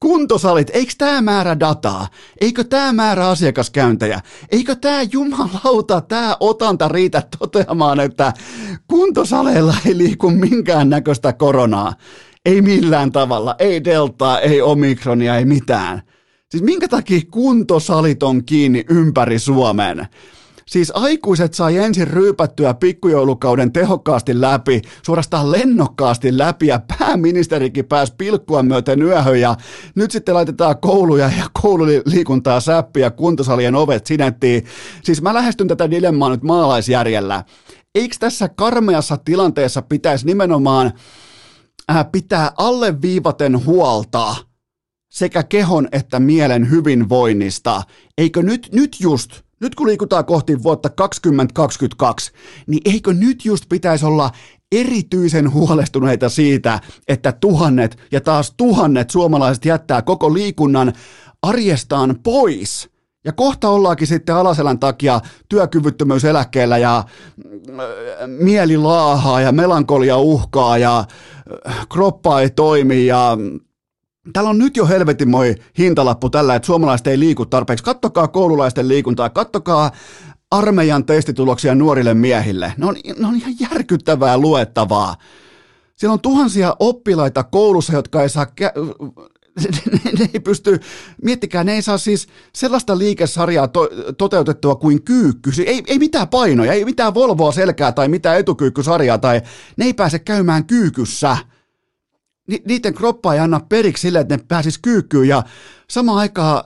kuntosalit, eikö tämä määrä dataa? Eikö tämä määrä asiakaskäyntejä? Eikö tämä jumalauta, tämä otanta riitä toteamaan, että kuntosaleilla ei liiku minkään näköistä koronaa? Ei millään tavalla, ei deltaa, ei omikronia, ei mitään. Siis minkä takia kuntosalit on kiinni ympäri Suomen? Siis aikuiset sai ensin ryypättyä pikkujoulukauden tehokkaasti läpi, suorastaan lennokkaasti läpi ja pääministerikin pääsi pilkkua myöten yöhön ja nyt sitten laitetaan kouluja ja koululiikuntaa säppiä, kuntosalien ovet sinettiin. Siis mä lähestyn tätä dilemmaa nyt maalaisjärjellä. Eikö tässä karmeassa tilanteessa pitäisi nimenomaan pitää alleviivaten huolta sekä kehon että mielen hyvinvoinnista. Eikö nyt, nyt just, nyt kun liikutaan kohti vuotta 2022, niin eikö nyt just pitäisi olla erityisen huolestuneita siitä, että tuhannet ja taas tuhannet suomalaiset jättää koko liikunnan arjestaan pois – ja kohta ollaankin sitten alaselän takia työkyvyttömyyseläkkeellä ja äh, mieli laahaa ja melankolia uhkaa ja äh, kroppa ei toimi ja Täällä on nyt jo moi hintalappu tällä, että suomalaiset ei liiku tarpeeksi. Kattokaa koululaisten liikuntaa, kattokaa armeijan testituloksia nuorille miehille. Ne on, ne on ihan järkyttävää luettavaa. Siellä on tuhansia oppilaita koulussa, jotka ei saa ne, ei pysty, miettikää, ne ei saa siis sellaista liikesarjaa to, toteutettua kuin kyykky. Ei, ei mitään painoja, ei mitään Volvoa selkää tai mitään etukyykkysarjaa, tai ne ei pääse käymään kyykyssä. Ni, niiden kroppa ei anna periksi sille, että ne pääsis kyykkyyn, ja samaan aikaan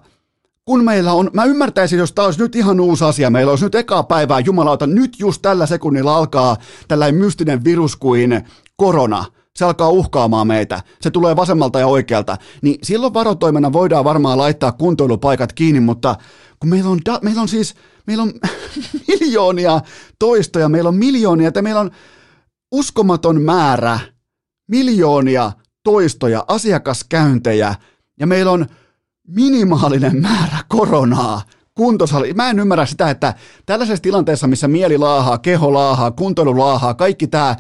kun meillä on, mä ymmärtäisin, jos tämä olisi nyt ihan uusi asia, meillä olisi nyt ekaa päivää, jumalauta, nyt just tällä sekunnilla alkaa tällainen mystinen virus kuin korona – se alkaa uhkaamaan meitä, se tulee vasemmalta ja oikealta, niin silloin varotoimena voidaan varmaan laittaa kuntoilupaikat kiinni, mutta kun meillä on, da, meillä on siis, meillä on miljoonia toistoja, meillä on miljoonia, että meillä on uskomaton määrä, miljoonia toistoja, asiakaskäyntejä, ja meillä on minimaalinen määrä koronaa, kuntosali. Mä en ymmärrä sitä, että tällaisessa tilanteessa, missä mieli laahaa, keho laahaa, kuntoilu laahaa, kaikki tämä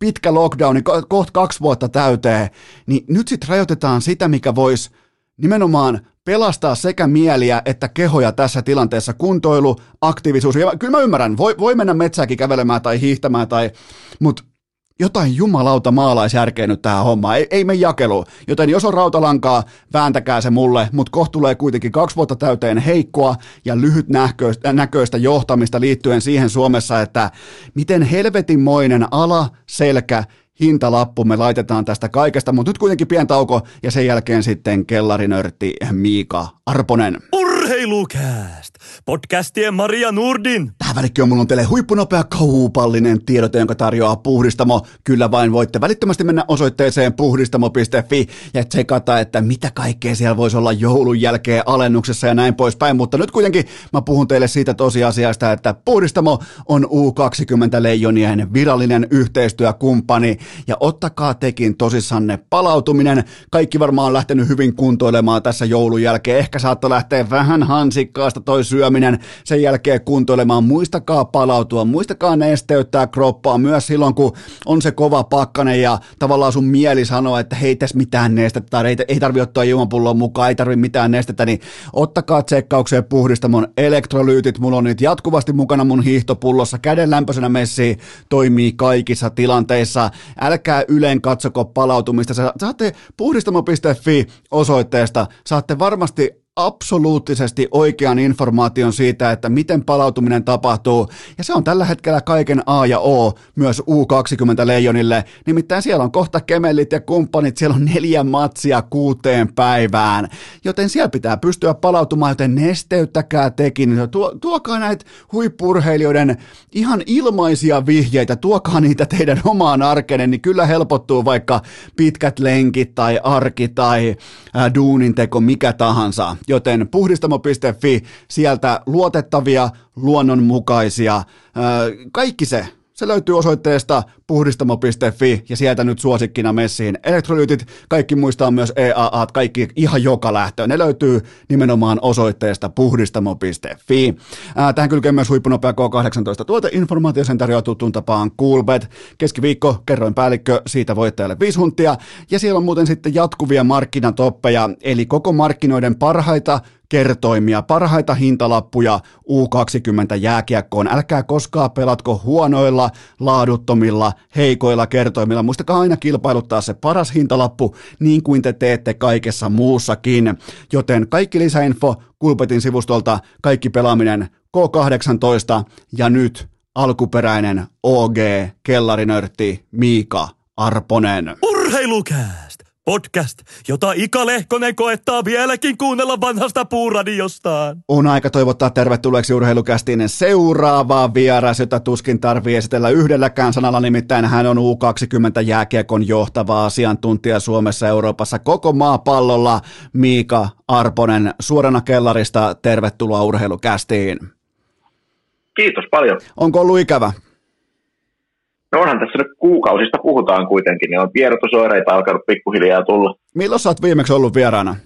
pitkä lockdowni, kohta kaksi vuotta täyteen, niin nyt sitten rajoitetaan sitä, mikä voisi nimenomaan pelastaa sekä mieliä että kehoja tässä tilanteessa, kuntoilu, aktiivisuus. Ja kyllä mä ymmärrän, voi, voi mennä metsääkin kävelemään tai hiihtämään, tai, mutta jotain jumalauta maalaisjärkeä nyt tähän hommaan, ei, ei me jakelu. Joten jos on rautalankaa, vääntäkää se mulle, mutta kohta tulee kuitenkin kaksi vuotta täyteen heikkoa ja lyhyt näköistä johtamista liittyen siihen Suomessa, että miten helvetinmoinen ala, selkä hintalappu me laitetaan tästä kaikesta, mutta nyt kuitenkin pien tauko ja sen jälkeen sitten kellarinörtti Miika Arponen. Urheilukääst! Podcastien Maria Nurdin. Tähän välikköön mulla on teille huippunopea kaupallinen tiedote, jonka tarjoaa Puhdistamo. Kyllä vain voitte välittömästi mennä osoitteeseen puhdistamo.fi ja tsekata, että mitä kaikkea siellä voisi olla joulun jälkeen alennuksessa ja näin poispäin. Mutta nyt kuitenkin mä puhun teille siitä tosiasiasta, että Puhdistamo on U20 leijonien virallinen yhteistyökumppani ja ottakaa tekin tosissanne palautuminen. Kaikki varmaan on lähtenyt hyvin kuntoilemaan tässä joulun jälkeen. Ehkä saatte lähteä vähän hansikkaasta toi syöminen, sen jälkeen kuntoilemaan. Muistakaa palautua, muistakaa nesteyttää kroppaa myös silloin, kun on se kova pakkane ja tavallaan sun mieli sanoo, että hei tässä mitään nestettä ei, ei tarvi ottaa juomapulloa mukaan, ei tarvi mitään nestettä, niin ottakaa tsekkaukseen puhdistamon elektrolyytit. Mulla on nyt jatkuvasti mukana mun hiihtopullossa. Käden lämpöisenä messi toimii kaikissa tilanteissa älkää yleen katsoko palautumista. Saatte puhdistamo.fi osoitteesta, saatte varmasti absoluuttisesti oikean informaation siitä, että miten palautuminen tapahtuu. Ja se on tällä hetkellä kaiken A ja O myös U20 Leijonille. Nimittäin siellä on kohta kemellit ja kumppanit, siellä on neljä matsia kuuteen päivään. Joten siellä pitää pystyä palautumaan, joten nesteyttäkää tekin. Tuo, tuokaa näitä huippurheilijoiden ihan ilmaisia vihjeitä, tuokaa niitä teidän omaan arkeen, niin kyllä helpottuu vaikka pitkät lenkit tai arki tai ää, duunin teko, mikä tahansa joten puhdistamo.fi, sieltä luotettavia, luonnonmukaisia, kaikki se, se löytyy osoitteesta puhdistamo.fi ja sieltä nyt suosikkina messiin. Elektrolyytit, kaikki muistaa myös EAA, kaikki ihan joka lähtöön. Ne löytyy nimenomaan osoitteesta puhdistamo.fi. Ää, tähän kylkee myös huippunopea K18 tuoteinformaatio, sen tarjoaa tuttuun tapaan Coolbet. Keskiviikko, kerroin päällikkö, siitä voittajalle viisi huntia. Ja siellä on muuten sitten jatkuvia markkinatoppeja, eli koko markkinoiden parhaita kertoimia, parhaita hintalappuja U20 jääkiekkoon. Älkää koskaan pelatko huonoilla, laaduttomilla, heikoilla kertoimilla. Muistakaa aina kilpailuttaa se paras hintalappu niin kuin te teette kaikessa muussakin. Joten kaikki lisäinfo Kulpetin sivustolta, kaikki pelaaminen K18 ja nyt alkuperäinen OG kellarinörtti Miika Arponen. Urheilukääst! Podcast, jota Ika Lehkonen koettaa vieläkin kuunnella vanhasta puuradiostaan. On aika toivottaa tervetulleeksi urheilukästiin seuraavaa vieras, jota tuskin tarvii esitellä yhdelläkään sanalla, nimittäin hän on U20 jääkiekon johtava asiantuntija Suomessa, Euroopassa, koko maapallolla. Miika Arponen, suorana kellarista, tervetuloa urheilukästiin. Kiitos paljon. Onko ollut ikävä? No onhan tässä nyt kuukausista puhutaan kuitenkin, niin on tiedotusoireita alkanut pikkuhiljaa tulla. Milloin sä oot viimeksi ollut vieraana?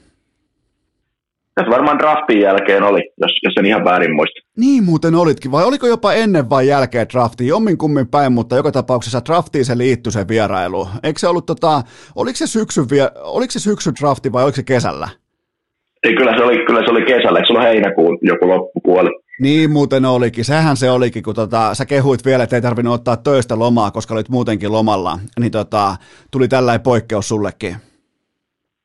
Tässä varmaan draftin jälkeen oli, jos, jos en ihan väärin muista. Niin muuten olitkin, vai oliko jopa ennen vai jälkeen draftiin? Jommin kummin päin, mutta joka tapauksessa draftiin se liittyi se vierailu. Eikö se ollut tota, oliko se syksy, oliko se syksy drafti vai oliko se kesällä? Ei, kyllä se oli, kyllä se oli kesällä, eikö se ollut heinäkuun joku loppupuoli? Niin muuten olikin, sehän se olikin, kun tota, sä kehuit vielä, että ei tarvinnut ottaa töistä lomaa, koska olit muutenkin lomalla, niin tota, tuli tällainen poikkeus sullekin.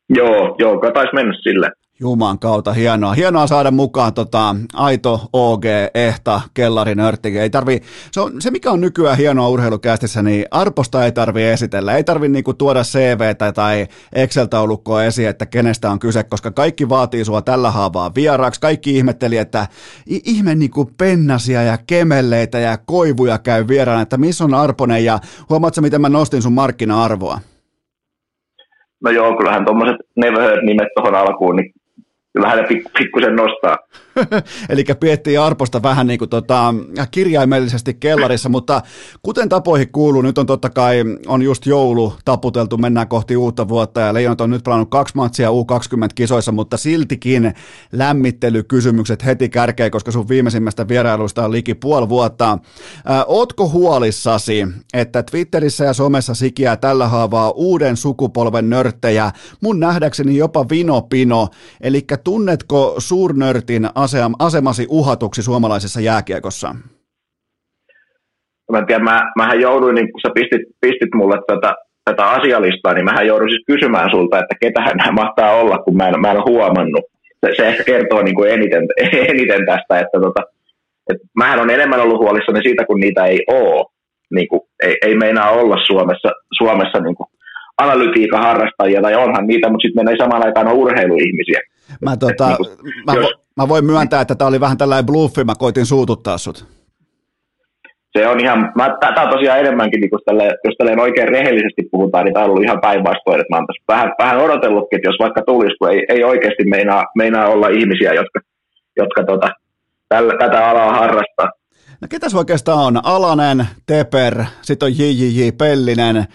Joo, joo, taisi mennä sille. Juman kautta, hienoa. Hienoa saada mukaan tota, aito OG, ehta, kellari, nörtti. Ei tarvi, se, on, se, mikä on nykyään hienoa urheilukästissä, niin arposta ei tarvi esitellä. Ei tarvi niinku tuoda CVtä tai Excel-taulukkoa esiin, että kenestä on kyse, koska kaikki vaatii sua tällä haavaa vieraaksi. Kaikki ihmetteli, että ihme niinku pennasia ja kemelleitä ja koivuja käy vieraana, että missä on Arponen ja huomaatko, miten mä nostin sun markkina-arvoa? No joo, kyllähän tuommoiset never nimet tuohon alkuun, niin kyllähän ne pikkusen nostaa. Eli piettiin Arposta vähän niin kuin tota, kirjaimellisesti kellarissa, mutta kuten tapoihin kuuluu, nyt on totta kai, on just joulu taputeltu, mennään kohti uutta vuotta ja Leijonat on nyt pelannut kaksi matsia U20-kisoissa, mutta siltikin lämmittelykysymykset heti kärkeen, koska sun viimeisimmästä vierailusta on liki puoli vuotta. Ää, ootko huolissasi, että Twitterissä ja somessa sikiää tällä haavaa uuden sukupolven nörttejä, mun nähdäkseni jopa vinopino, eli tunnetko suurnörtin asemasi uhatuksi suomalaisessa jääkiekossa? Mä en tiedä, mä, mähän jouduin, niin kun sä pistit, pistit mulle tätä, tätä asialistaa, niin mähän jouduin siis kysymään sulta, että ketähän nämä mahtaa olla, kun mä en, mä en ole huomannut. Se, se ehkä kertoo niin kuin eniten, eniten tästä, että tota, et mähän on enemmän ollut huolissani siitä, kun niitä ei ole. Niin kuin, ei, ei meinaa olla Suomessa, Suomessa niin kuin analytiikan harrastajia, tai onhan niitä, mutta sitten meillä ei samaan aikaan ole urheiluihmisiä. Mä, tota, niin kuin, mä, jos, mä voin myöntää, että tämä oli vähän tällainen bluffi, mä koitin suututtaa sut. Se on ihan, tämä on tosiaan enemmänkin, niin tälle, jos tälleen oikein rehellisesti puhutaan, niin tämä on ollut ihan päinvastoin, että mä oon vähän, vähän odotellutkin, että jos vaikka tulisi, kun ei, ei oikeasti meinaa, meinaa olla ihmisiä, jotka, jotka tota, tällä, tätä alaa harrastaa. No ketäs oikeastaan on? Alanen, Teper, sitten on JJJ Pellinen.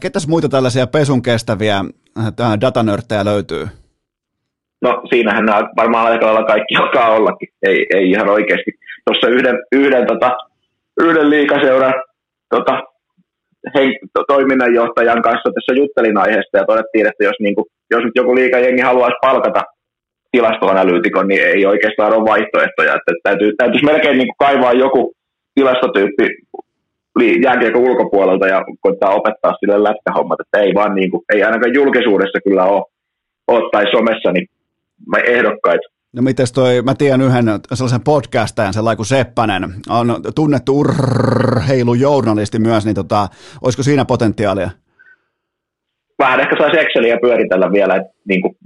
Ketäs muita tällaisia pesun kestäviä datanörttejä löytyy? No siinähän nämä varmaan aika lailla kaikki alkaa ollakin, ei, ei ihan oikeasti. Tuossa yhden, yhden, tota, yhden liikaseuran tota, hen, to, toiminnanjohtajan kanssa tässä juttelin aiheesta ja todettiin, että jos, niin kuin, jos nyt joku liikajengi haluaisi palkata tilastoanalyytikon, niin ei oikeastaan ole vaihtoehtoja. Että täytyy, täytyisi melkein niin kuin kaivaa joku tilastotyyppi jääkiekon ulkopuolelta ja koittaa opettaa sille lätkähommat, että ei vaan niin kuin, ei ainakaan julkisuudessa kyllä ole, ole tai somessa, niin ehdokkaita. No mites toi, mä tiedän yhden sellaisen podcastajan, sellainen kuin Seppänen, on tunnettu urheilujournalisti myös, niin tota, olisiko siinä potentiaalia? Vähän ehkä saisi Exceliä pyöritellä vielä, että niin kuin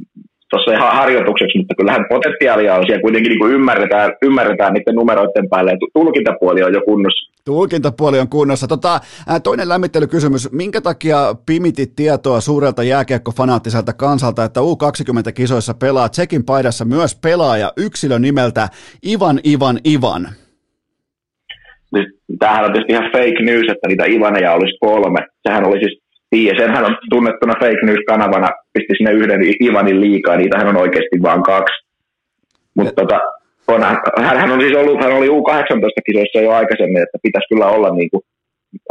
tuossa ihan harjoitukseksi, mutta kyllähän potentiaalia on siellä kuitenkin niin kuin ymmärretään, ymmärretään niiden numeroiden päälle, että tulkintapuoli on jo kunnossa. Tulkintapuoli on kunnossa. Tota, toinen lämmittelykysymys. Minkä takia pimitit tietoa suurelta jääkiekko-fanaattiselta kansalta, että U20-kisoissa pelaa Tsekin paidassa myös pelaaja yksilö nimeltä Ivan Ivan Ivan? Tämähän on tietysti ihan fake news, että niitä Ivaneja olisi kolme. Sehän oli siis Tiia, senhän on tunnettuna fake news-kanavana, pisti sinne yhden Ivanin liikaa, niitähän on oikeasti vain kaksi. Mutta tota, on, hän, on siis ollut, hän oli U18-kisoissa jo aikaisemmin, että pitäisi kyllä olla, niin kuin,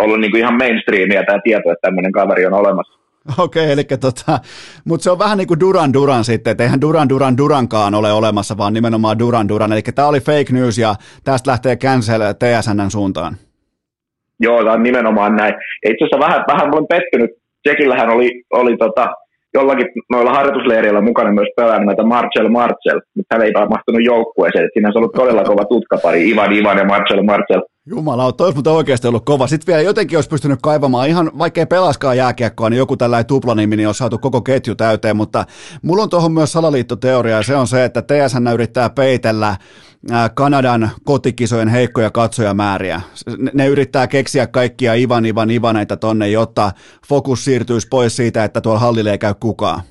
olla niin kuin ihan mainstreamia tämä tieto, että tämmöinen kaveri on olemassa. Okei, okay, eli tota, mutta se on vähän niin kuin Duran Duran sitten, että eihän Duran Duran Durankaan ole olemassa, vaan nimenomaan Duran Duran, eli tämä oli fake news ja tästä lähtee cancel TSNn suuntaan. Joo, tämä on nimenomaan näin. Itse asiassa vähän, vähän olen pettynyt. Tsekillähän oli, oli tota, jollakin noilla harjoitusleireillä mukana myös pelannut näitä Marcel Marcel, mutta hän ei mahtunut joukkueeseen. Siinä on ollut todella kova tutkapari, Ivan Ivan ja Marcel Marcel. Jumala, olisi mutta oikeasti ollut kova. Sitten vielä jotenkin olisi pystynyt kaivamaan, ihan vaikkei pelaskaan jääkiekkoa, niin joku tällainen tuplanimi, niin olisi saatu koko ketju täyteen, mutta mulla on tuohon myös salaliittoteoria, ja se on se, että TSN yrittää peitellä Kanadan kotikisojen heikkoja katsojamääriä. Ne yrittää keksiä kaikkia Ivan Ivan Ivaneita tonne, jotta fokus siirtyisi pois siitä, että tuolla hallille ei käy kukaan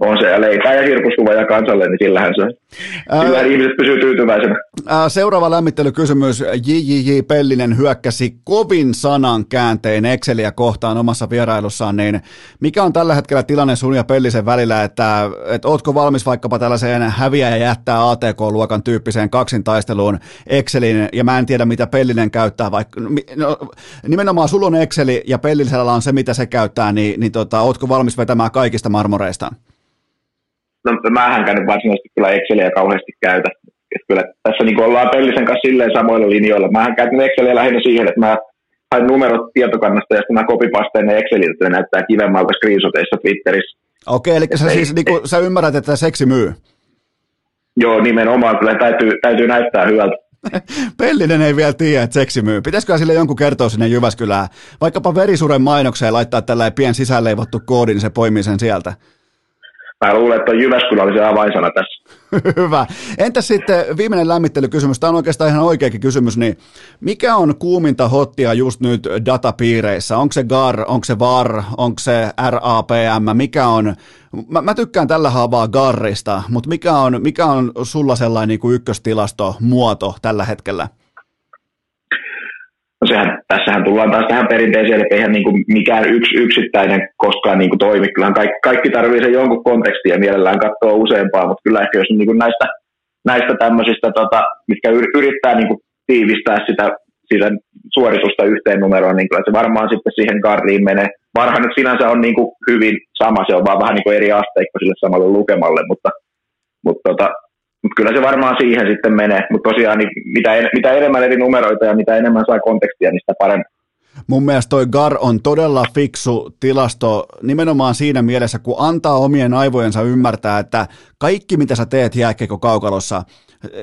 on se, ja leipää ja ja kansalle, niin sillähän se, Ää, ihmiset pysyy tyytyväisenä. Ää, seuraava lämmittelykysymys. JJJ Pellinen hyökkäsi kovin sanan kääntein Exceliä kohtaan omassa vierailussaan, niin mikä on tällä hetkellä tilanne sun ja Pellisen välillä, että, että ootko valmis vaikkapa tällaiseen häviä ja jättää ATK-luokan tyyppiseen kaksintaisteluun Excelin, ja mä en tiedä mitä Pellinen käyttää, vaikka no, nimenomaan sulla on Exceli ja Pellisellä on se mitä se käyttää, niin, niin tota, ootko valmis vetämään kaikista marmoreista? No mä en käynyt varsinaisesti kyllä Exceliä kauheasti käytä. Et kyllä tässä niin ollaan Pellisen kanssa silleen samoilla linjoilla. Mä käytän Exceliä lähinnä siihen, että mä hain numerot tietokannasta ja sitten mä kopipasteen ne Exceliltä, että ne näyttää kivemmalta screenshoteissa Twitterissä. Okei, eli sä, siis, niin kuin, sä ymmärrät, että seksi myy? Joo, nimenomaan. Kyllä täytyy, täytyy näyttää hyvältä. Pellinen ei vielä tiedä, että seksi myy. Pitäisikö sille jonkun kertoa sinne Jyväskylään? Vaikkapa verisuren mainokseen laittaa tällainen pien sisälleivottu koodi, niin se poimii sen sieltä. Mä luulen, että Jyväskylä oli se avainsana tässä. Hyvä. Entä sitten viimeinen lämmittelykysymys, tämä on oikeastaan ihan oikeakin kysymys, niin mikä on kuuminta hottia just nyt datapiireissä? Onko se GAR, onko se VAR, onko se RAPM, mikä on, mä, mä tykkään tällä haavaa GARista, mutta mikä on, mikä on sulla sellainen niin kuin ykköstilasto muoto tällä hetkellä? Sehän, tässähän tullaan taas tähän perinteiseen, että eihän niin kuin mikään yksi yksittäinen koskaan niin kuin toimi. Kyllähän kaikki, kaikki tarvitsee sen jonkun kontekstia mielellään katsoa useampaa, mutta kyllä ehkä jos niin kuin näistä, näistä tämmöisistä, tota, mitkä yrittää niin kuin tiivistää sitä, sitä suoritusta yhteen numeroon, niin kyllä se varmaan sitten siihen gardiin menee. Varhaan nyt sinänsä on niin kuin hyvin sama, se on vaan vähän niin kuin eri asteikko sille samalle lukemalle, mutta, mutta tota, mutta kyllä se varmaan siihen sitten menee. Mutta tosiaan niin mitä, en, mitä enemmän eri numeroita ja mitä enemmän saa kontekstia, niin sitä paremmin. Mun mielestä toi GAR on todella fiksu tilasto nimenomaan siinä mielessä, kun antaa omien aivojensa ymmärtää, että kaikki mitä sä teet jääkiekko kaukalossa,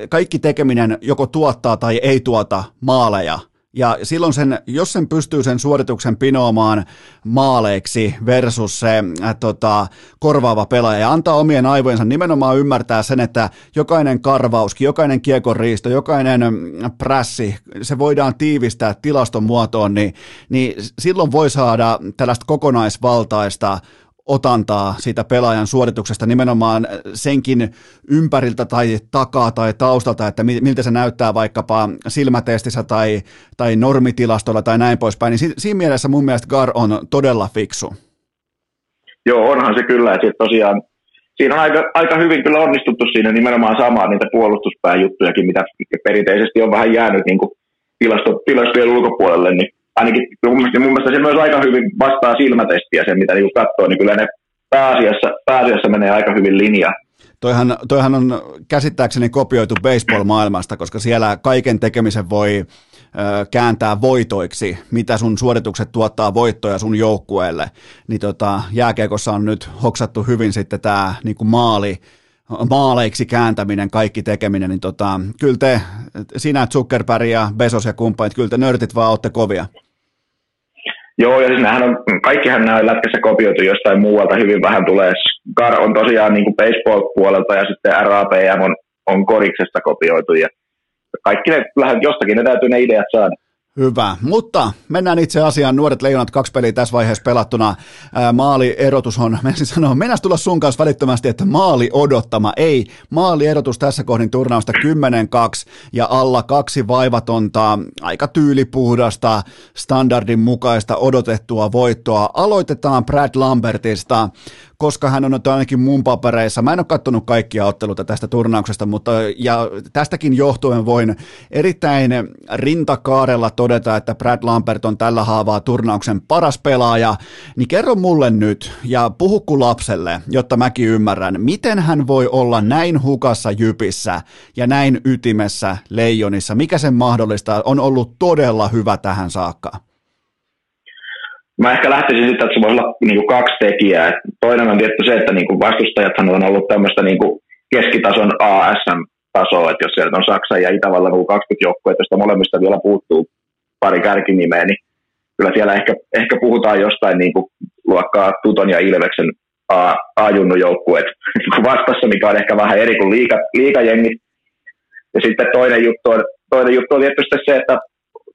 kaikki tekeminen joko tuottaa tai ei tuota maaleja – ja silloin sen, jos sen pystyy sen suorituksen pinoamaan maaleiksi versus se äh, tota, korvaava pelaaja ja antaa omien aivojensa nimenomaan ymmärtää sen, että jokainen karvauskin, jokainen kiekonriisto, jokainen mm, prässi, se voidaan tiivistää tilaston muotoon, niin, niin silloin voi saada tällaista kokonaisvaltaista otantaa siitä pelaajan suorituksesta nimenomaan senkin ympäriltä tai takaa tai taustalta, että miltä se näyttää vaikkapa silmätestissä tai, tai normitilastolla tai näin poispäin, niin siinä mielessä mun mielestä Gar on todella fiksu. Joo, onhan se kyllä, että tosiaan siinä on aika, aika hyvin kyllä onnistuttu siinä nimenomaan samaa niitä puolustuspään juttujakin, mitä perinteisesti on vähän jäänyt niin kuin tilasto, tilastojen ulkopuolelle, niin ainakin mun mielestä, mun mielestä se myös aika hyvin vastaa silmätestiä sen, mitä niin katsoo, niin kyllä ne pääasiassa, pääasiassa menee aika hyvin linjaan. Toihan, toihan on käsittääkseni kopioitu baseball-maailmasta, koska siellä kaiken tekemisen voi kääntää voitoiksi, mitä sun suoritukset tuottaa voittoja sun joukkueelle, niin tota, jääkiekossa on nyt hoksattu hyvin sitten tämä niin maali, maaleiksi kääntäminen, kaikki tekeminen, niin tota, kyllä te, sinä Zuckerberg ja Bezos ja kumppanit, kyllä te nörtit vaan olette kovia. Joo, ja siis on, kaikkihan nämä lätkässä kopioitu jostain muualta, hyvin vähän tulee. Gar on tosiaan niin kuin baseball-puolelta ja sitten RAPM on, on koriksesta kopioitu ja kaikki ne, jostakin ne täytyy ne ideat saada. Hyvä, mutta mennään itse asiaan. Nuoret leijonat, kaksi peliä tässä vaiheessa pelattuna. Maalierotus on, mä sanoa, mennään tulla sun kanssa välittömästi, että maali odottama. Ei, maalierotus tässä kohdin turnausta 10-2 ja alla kaksi vaivatonta, aika tyylipuhdasta, standardin mukaista odotettua voittoa. Aloitetaan Brad Lambertista koska hän on ainakin mun papereissa, mä en ole katsonut kaikkia otteluita tästä turnauksesta, mutta ja tästäkin johtuen voin erittäin rintakaarella todeta, että Brad Lambert on tällä haavaa turnauksen paras pelaaja, niin kerro mulle nyt ja puhu lapselle, jotta mäkin ymmärrän, miten hän voi olla näin hukassa jypissä ja näin ytimessä leijonissa, mikä sen mahdollistaa, on ollut todella hyvä tähän saakka. Mä ehkä lähtisin sitten, että se voi olla niin kuin kaksi tekijää. Toinen on tietty se, että niin kuin vastustajathan on ollut tämmöistä niin kuin keskitason ASM-tasoa, että jos sieltä on Saksan ja Itävallan 20 joukkueita, joista molemmista vielä puuttuu pari kärkinimeä, niin kyllä siellä ehkä, ehkä puhutaan jostain niin kuin luokkaa Tuton ja Ilveksen A-junnu joukkueet vastassa, mikä on ehkä vähän eri kuin liika, liikajengit. Ja sitten toinen juttu on, toinen juttu on tietysti se, että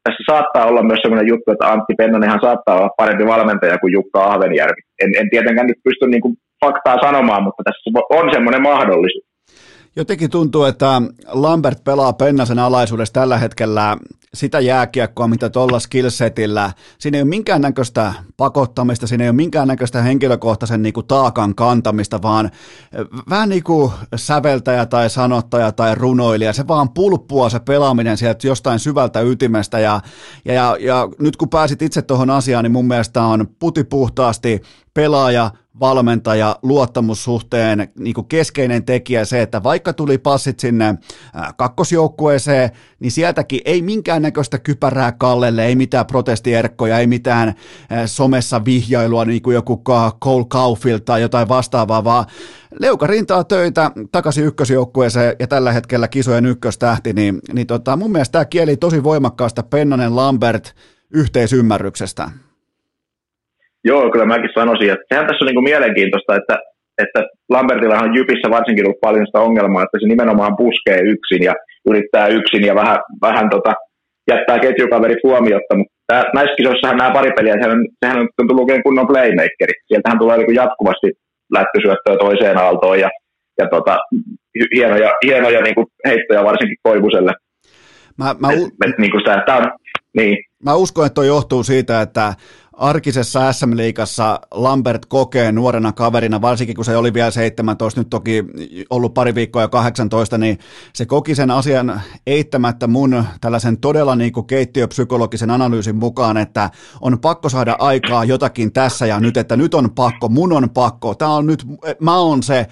tässä saattaa olla myös sellainen juttu, että Antti Pennonenhan saattaa olla parempi valmentaja kuin Jukka Ahvenjärvi. En, en tietenkään nyt pysty niin kuin faktaa sanomaan, mutta tässä on semmoinen mahdollisuus. Jotenkin tuntuu, että Lambert pelaa Pennasen alaisuudessa tällä hetkellä sitä jääkiekkoa, mitä tuolla skillsetillä. Siinä ei ole minkäännäköistä pakottamista, siinä ei ole minkäännäköistä henkilökohtaisen niin kuin taakan kantamista, vaan vähän niin kuin säveltäjä tai sanottaja tai runoilija. Se vaan pulppua se pelaaminen sieltä jostain syvältä ytimestä. Ja, ja, ja, ja nyt kun pääsit itse tuohon asiaan, niin mun mielestä on puhtaasti pelaaja, valmentaja, luottamussuhteen niin kuin keskeinen tekijä se, että vaikka tuli passit sinne kakkosjoukkueeseen, niin sieltäkin ei minkäännäköistä kypärää Kallelle, ei mitään protestierkkoja, ei mitään somessa vihjailua niin kuin joku Cole Caulfield tai jotain vastaavaa, vaan leuka rintaa töitä takaisin ykkösjoukkueeseen ja tällä hetkellä kisojen ykköstähti, niin, niin tota, mun mielestä tämä kieli tosi voimakkaasta Pennanen Lambert yhteisymmärryksestä. Joo, kyllä mäkin sanoisin, että sehän tässä on niin kuin mielenkiintoista, että, että Lambertilla on Jypissä varsinkin ollut paljon sitä ongelmaa, että se nimenomaan puskee yksin ja yrittää yksin ja vähän, vähän tota, jättää ketjukaverit huomiotta, mutta tää, näissä kisoissahan nämä pari peliä, sehän, sehän on tullut oikein kunnon playmakeri. Sieltähän tulee niin jatkuvasti lättysyöttöä toiseen aaltoon ja, ja tota, hienoja, hienoja niin kuin heittoja varsinkin Koivuselle. Mä, mä, u- et, et, niin kuin sitä, on, niin. mä uskon, että toi johtuu siitä, että arkisessa SM-liigassa Lambert kokee nuorena kaverina, varsinkin kun se oli vielä 17, nyt toki ollut pari viikkoa ja 18, niin se koki sen asian eittämättä mun tällaisen todella niin kuin keittiöpsykologisen analyysin mukaan, että on pakko saada aikaa jotakin tässä ja nyt, että nyt on pakko, mun on pakko, tämä on nyt, mä oon se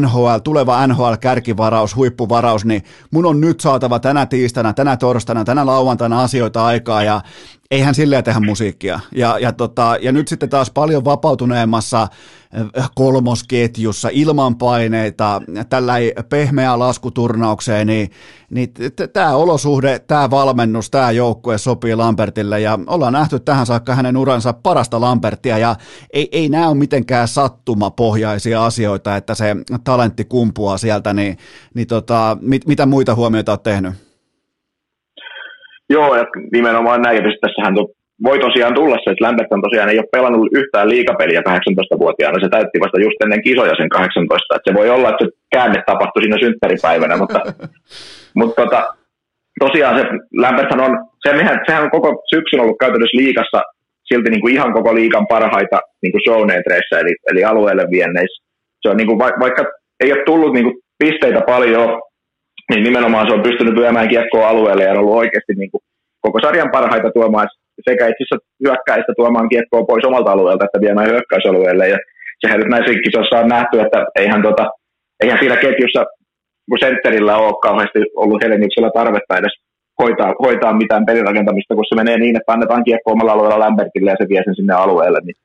NHL, tuleva NHL-kärkivaraus, huippuvaraus, niin mun on nyt saatava tänä tiistaina, tänä torstaina, tänä lauantaina asioita aikaa ja eihän silleen tehdä musiikkia. Ja, ja, tota, ja nyt sitten taas paljon vapautuneemmassa kolmosketjussa ilman paineita, tällä pehmeä laskuturnaukseen, niin, niin tämä olosuhde, tämä valmennus, tämä joukkue sopii Lambertille ja ollaan nähty tähän saakka hänen uransa parasta Lambertia ja ei, ei nämä ole mitenkään sattumapohjaisia asioita, että se talentti kumpuaa sieltä, niin, niin tota, mit, mitä muita huomioita olet tehnyt? Joo, ja nimenomaan näin. Ja tässähän voi tosiaan tulla se, että Lämberton tosiaan ei ole pelannut yhtään liikapeliä 18-vuotiaana. Se täytti vasta just ennen kisoja sen 18. Että se voi olla, että se käänne tapahtui siinä synttäripäivänä, mutta, mutta tota, tosiaan se Lämberthan on, se, sehän on koko syksyn ollut käytännössä liikassa silti niin kuin ihan koko liikan parhaita niin kuin showneetreissä, eli, eli alueelle vienneissä. Se on niin kuin, vaikka ei ole tullut niin kuin pisteitä paljon niin nimenomaan se on pystynyt lyömään kiekkoa alueelle ja on ollut oikeasti niin kuin koko sarjan parhaita tuomaan sekä itse asiassa hyökkäistä tuomaan kiekkoa pois omalta alueelta, että viemään hyökkäysalueelle. Ja sehän nyt näissä kisoissa on nähty, että eihän, tota, eihän siinä ketjussa kun sentterillä ole kauheasti ollut Heleniksellä tarvetta edes hoitaa, hoitaa mitään pelirakentamista, kun se menee niin, että annetaan kiekko omalla alueella Lambertille ja se vie sen sinne alueelle. Niin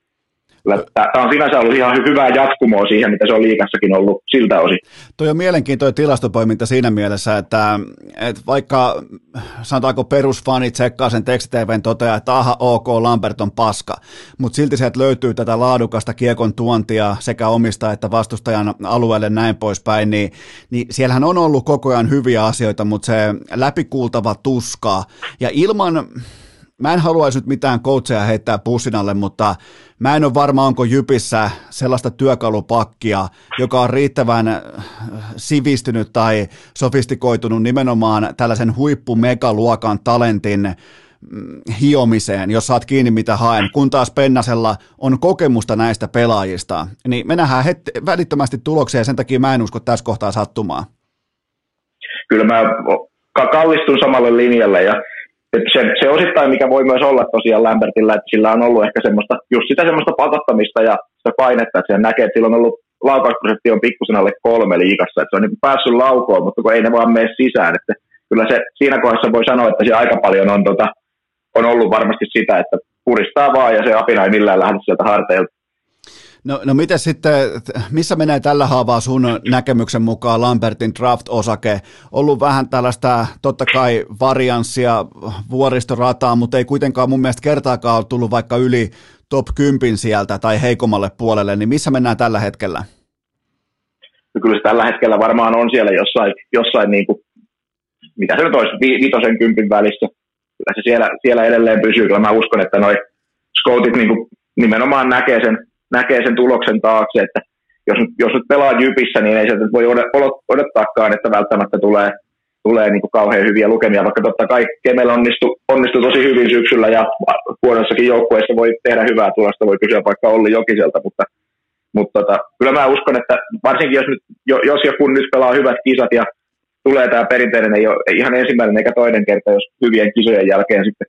Tämä on sinänsä ollut ihan hyvää jatkumoa siihen, mitä se on liikassakin ollut siltä osin. Tuo on mielenkiintoinen tilastopoiminta siinä mielessä, että, että vaikka sanotaanko perusfanit tsekkaa sen tekstitvn toteaa, että aha, ok, Lambert on paska, mutta silti sieltä löytyy tätä laadukasta kiekon tuontia sekä omista että vastustajan alueelle näin poispäin, niin, niin siellähän on ollut koko ajan hyviä asioita, mutta se läpikuultava tuska ja ilman mä en haluaisi nyt mitään coacheja heittää pussinalle, mutta mä en ole varma, onko Jypissä sellaista työkalupakkia, joka on riittävän äh, sivistynyt tai sofistikoitunut nimenomaan tällaisen huippumegaluokan talentin mm, hiomiseen, jos saat kiinni mitä haen, kun taas Pennasella on kokemusta näistä pelaajista, niin me nähdään het- välittömästi tuloksia ja sen takia mä en usko tässä kohtaa sattumaan. Kyllä mä kallistun samalle linjalle ja että se, se osittain, mikä voi myös olla tosiaan Lambertilla, että sillä on ollut ehkä semmoista, just sitä semmoista pakottamista ja sitä painetta, että se näkee, että sillä on ollut laukausprosentti on pikkusen alle kolme liikassa, että se on niin päässyt laukoon, mutta kun ei ne vaan mene sisään, että kyllä se siinä kohdassa voi sanoa, että se aika paljon on, tota, on ollut varmasti sitä, että puristaa vaan ja se apina ei millään lähde sieltä harteilta. No, no miten sitten, missä menee tällä haavaa sun näkemyksen mukaan Lambertin draft-osake? Ollut vähän tällaista, totta kai varianssia vuoristorataa, mutta ei kuitenkaan mun mielestä kertaakaan ole tullut vaikka yli top 10 sieltä tai heikommalle puolelle, niin missä mennään tällä hetkellä? No kyllä se tällä hetkellä varmaan on siellä jossain, jossain niin kuin, mitä se nyt olisi, viitosen kympin välissä. Kyllä se siellä, siellä edelleen pysyy. Kyllä mä uskon, että noi scoutit niin kuin, nimenomaan näkee sen näkee sen tuloksen taakse, että jos, jos nyt pelaa Jypissä, niin ei se voi odottaakaan, että välttämättä tulee, tulee niin kuin kauhean hyviä lukemia, vaikka totta kai Kemel onnistui, onnistui tosi hyvin syksyllä ja huonossakin joukkueessa voi tehdä hyvää tulosta, voi kysyä vaikka Olli Jokiselta, mutta, mutta tota, kyllä mä uskon, että varsinkin jos, nyt, jos ja kun nyt pelaa hyvät kisat ja tulee tämä perinteinen, ei ole ihan ensimmäinen eikä toinen kerta, jos hyvien kisojen jälkeen sitten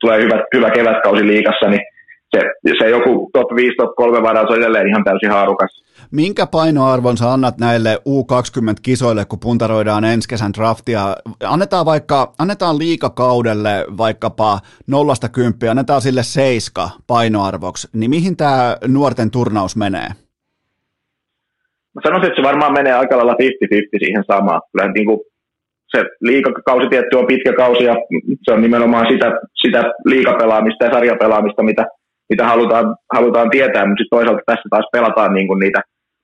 tulee hyvä, hyvä kevätkausi liikassa, niin se, se joku top 5, top 3 varaus on edelleen ihan täysin haarukas. Minkä painoarvon sä annat näille U20-kisoille, kun puntaroidaan ensi kesän draftia? Annetaan vaikka, annetaan liikakaudelle vaikkapa nollasta kymppiä, annetaan sille seiska painoarvoksi, niin mihin tämä nuorten turnaus menee? Mä sanoisin, että se varmaan menee aika lailla 50-50 siihen samaan. Kyllä niin kuin se liikakausi tietty on pitkä kausi ja se on nimenomaan sitä, sitä liikapelaamista ja sarjapelaamista, mitä mitä halutaan, halutaan tietää, mutta sitten toisaalta tässä taas pelataan niin kuin niitä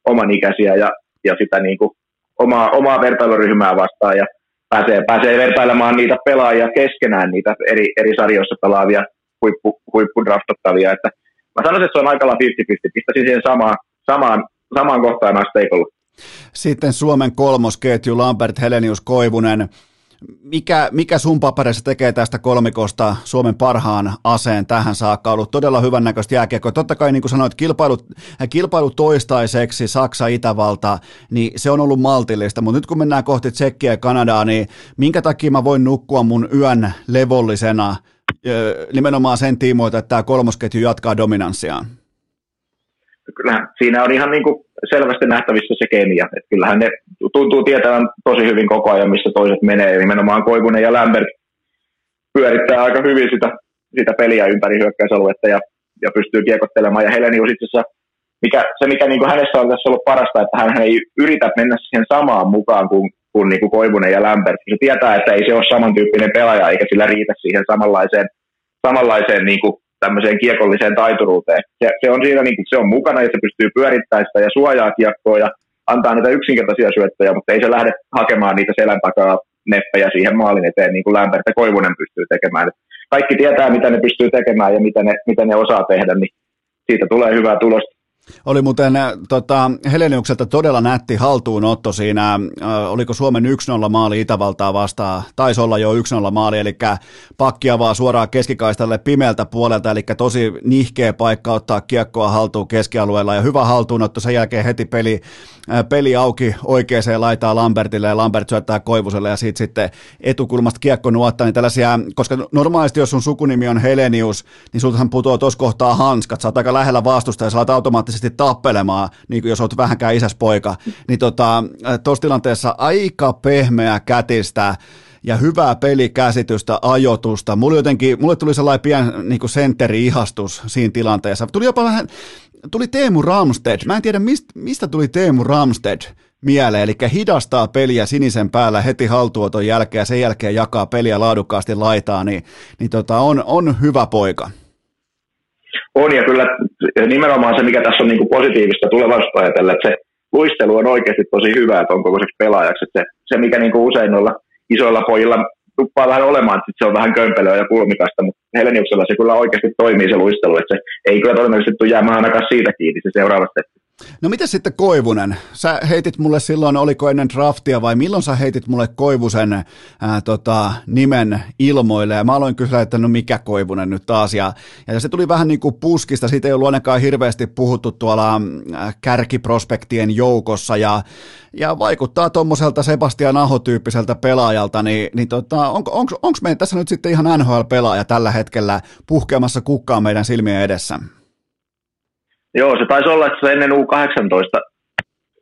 omanikäisiä ja, ja sitä niin kuin omaa, omaa vertailuryhmää vastaan ja pääsee, pääsee vertailemaan niitä pelaajia keskenään, niitä eri, eri sarjoissa pelaavia huippu, huippudraftattavia. Että mä sanoisin, että se on aika 50-50. Pistäisin siihen samaan, samaan, samaan kohtaan asteikolla. Sitten Suomen kolmosketju Lambert Helenius Koivunen mikä, mikä sun paperissa tekee tästä kolmikosta Suomen parhaan aseen tähän saakka? Ollut todella hyvän näköistä jääkiekkoa. Totta kai, niin kuin sanoit, kilpailu, kilpailu toistaiseksi Saksa, Itävalta, niin se on ollut maltillista. Mutta nyt kun mennään kohti Tsekkiä ja Kanadaa, niin minkä takia mä voin nukkua mun yön levollisena nimenomaan sen tiimoilta, että tämä kolmosketju jatkaa dominanssiaan? Kyllä siinä on ihan niin kuin selvästi nähtävissä se kemia. Että kyllähän ne tuntuu tietävän tosi hyvin koko ajan, missä toiset menee. Nimenomaan Koivunen ja Lambert pyörittää aika hyvin sitä, sitä peliä ympäri hyökkäysaluetta ja, ja pystyy kiekottelemaan. Ja Helenius itse asiassa, mikä, se mikä niin kuin hänessä on tässä ollut parasta, että hän ei yritä mennä siihen samaan mukaan kuin, kuin, niin kuin Koivunen ja Lambert. Se tietää, että ei se ole samantyyppinen pelaaja eikä sillä riitä siihen samanlaiseen, samanlaiseen niin kuin tämmöiseen kiekolliseen taituruuteen. Se, se on siinä, niin kuin, se on mukana ja se pystyy pyörittämään sitä ja suojaa kiekkoa ja antaa niitä yksinkertaisia syöttöjä, mutta ei se lähde hakemaan niitä selän takaa neppejä siihen maalin eteen, niin kuin Lämpert ja Koivunen pystyy tekemään. Et kaikki tietää, mitä ne pystyy tekemään ja mitä ne, mitä ne osaa tehdä, niin siitä tulee hyvää tulosta. Oli muuten äh, tota, Heleniukselta todella nätti haltuunotto siinä, äh, oliko Suomen 1-0 maali Itävaltaa vastaan, taisi olla jo 1-0 maali, eli pakki avaa suoraan keskikaistalle pimeältä puolelta, eli tosi nihkeä paikka ottaa kiekkoa haltuun keskialueella, ja hyvä haltuunotto, sen jälkeen heti peli, äh, peli auki oikeaan laitaa Lambertille, ja Lambert syöttää Koivuselle, ja siitä sitten etukulmasta kiekko nuottaa, niin tällaisia, koska normaalisti jos sun sukunimi on Helenius, niin sultahan putoaa tuossa kohtaa hanskat, sä oot aika lähellä vastusta, ja sä automaattisesti automaattisesti tappelemaan, niin jos olet vähänkään isäs poika, niin tuossa tota, tilanteessa aika pehmeä kätistä ja hyvää pelikäsitystä, ajotusta. Mulle, jotenkin, mulle tuli sellainen pieni niin sentteri-ihastus siinä tilanteessa. Tuli jopa vähän, tuli Teemu Ramsted. Mä en tiedä, mistä, mistä tuli Teemu Ramsted mieleen, eli hidastaa peliä sinisen päällä heti haltuoton jälkeen ja sen jälkeen jakaa peliä laadukkaasti laitaa, niin, niin tota, on, on hyvä poika. On ja kyllä nimenomaan se, mikä tässä on niin kuin positiivista tulevaisuutta ajatella, että se luistelu on oikeasti tosi hyvä, että on kokoiseksi pelaajaksi. Että se, se, mikä niin kuin usein noilla isoilla pojilla tuppaa vähän olemaan, että se on vähän kömpelöä ja kulmikasta, mutta Heleniuksella se kyllä oikeasti toimii se luistelu, että se ei kyllä todennäköisesti tule jäämään ainakaan siitä kiinni se seuraava. No mitä sitten Koivunen? Sä heitit mulle silloin, oliko ennen draftia vai milloin sä heitit mulle Koivusen ää, tota, nimen ilmoille ja mä aloin kysyä, että no mikä Koivunen nyt taas ja, ja se tuli vähän niin kuin puskista, siitä ei ollut ainakaan hirveästi puhuttu tuolla ää, kärkiprospektien joukossa ja, ja vaikuttaa tuommoiselta Sebastian Aho-tyyppiseltä pelaajalta, niin, niin tota, onko, onko, onko meidän tässä nyt sitten ihan NHL-pelaaja tällä hetkellä puhkeamassa kukkaa meidän silmien edessä? Joo, se taisi olla, että se ennen U18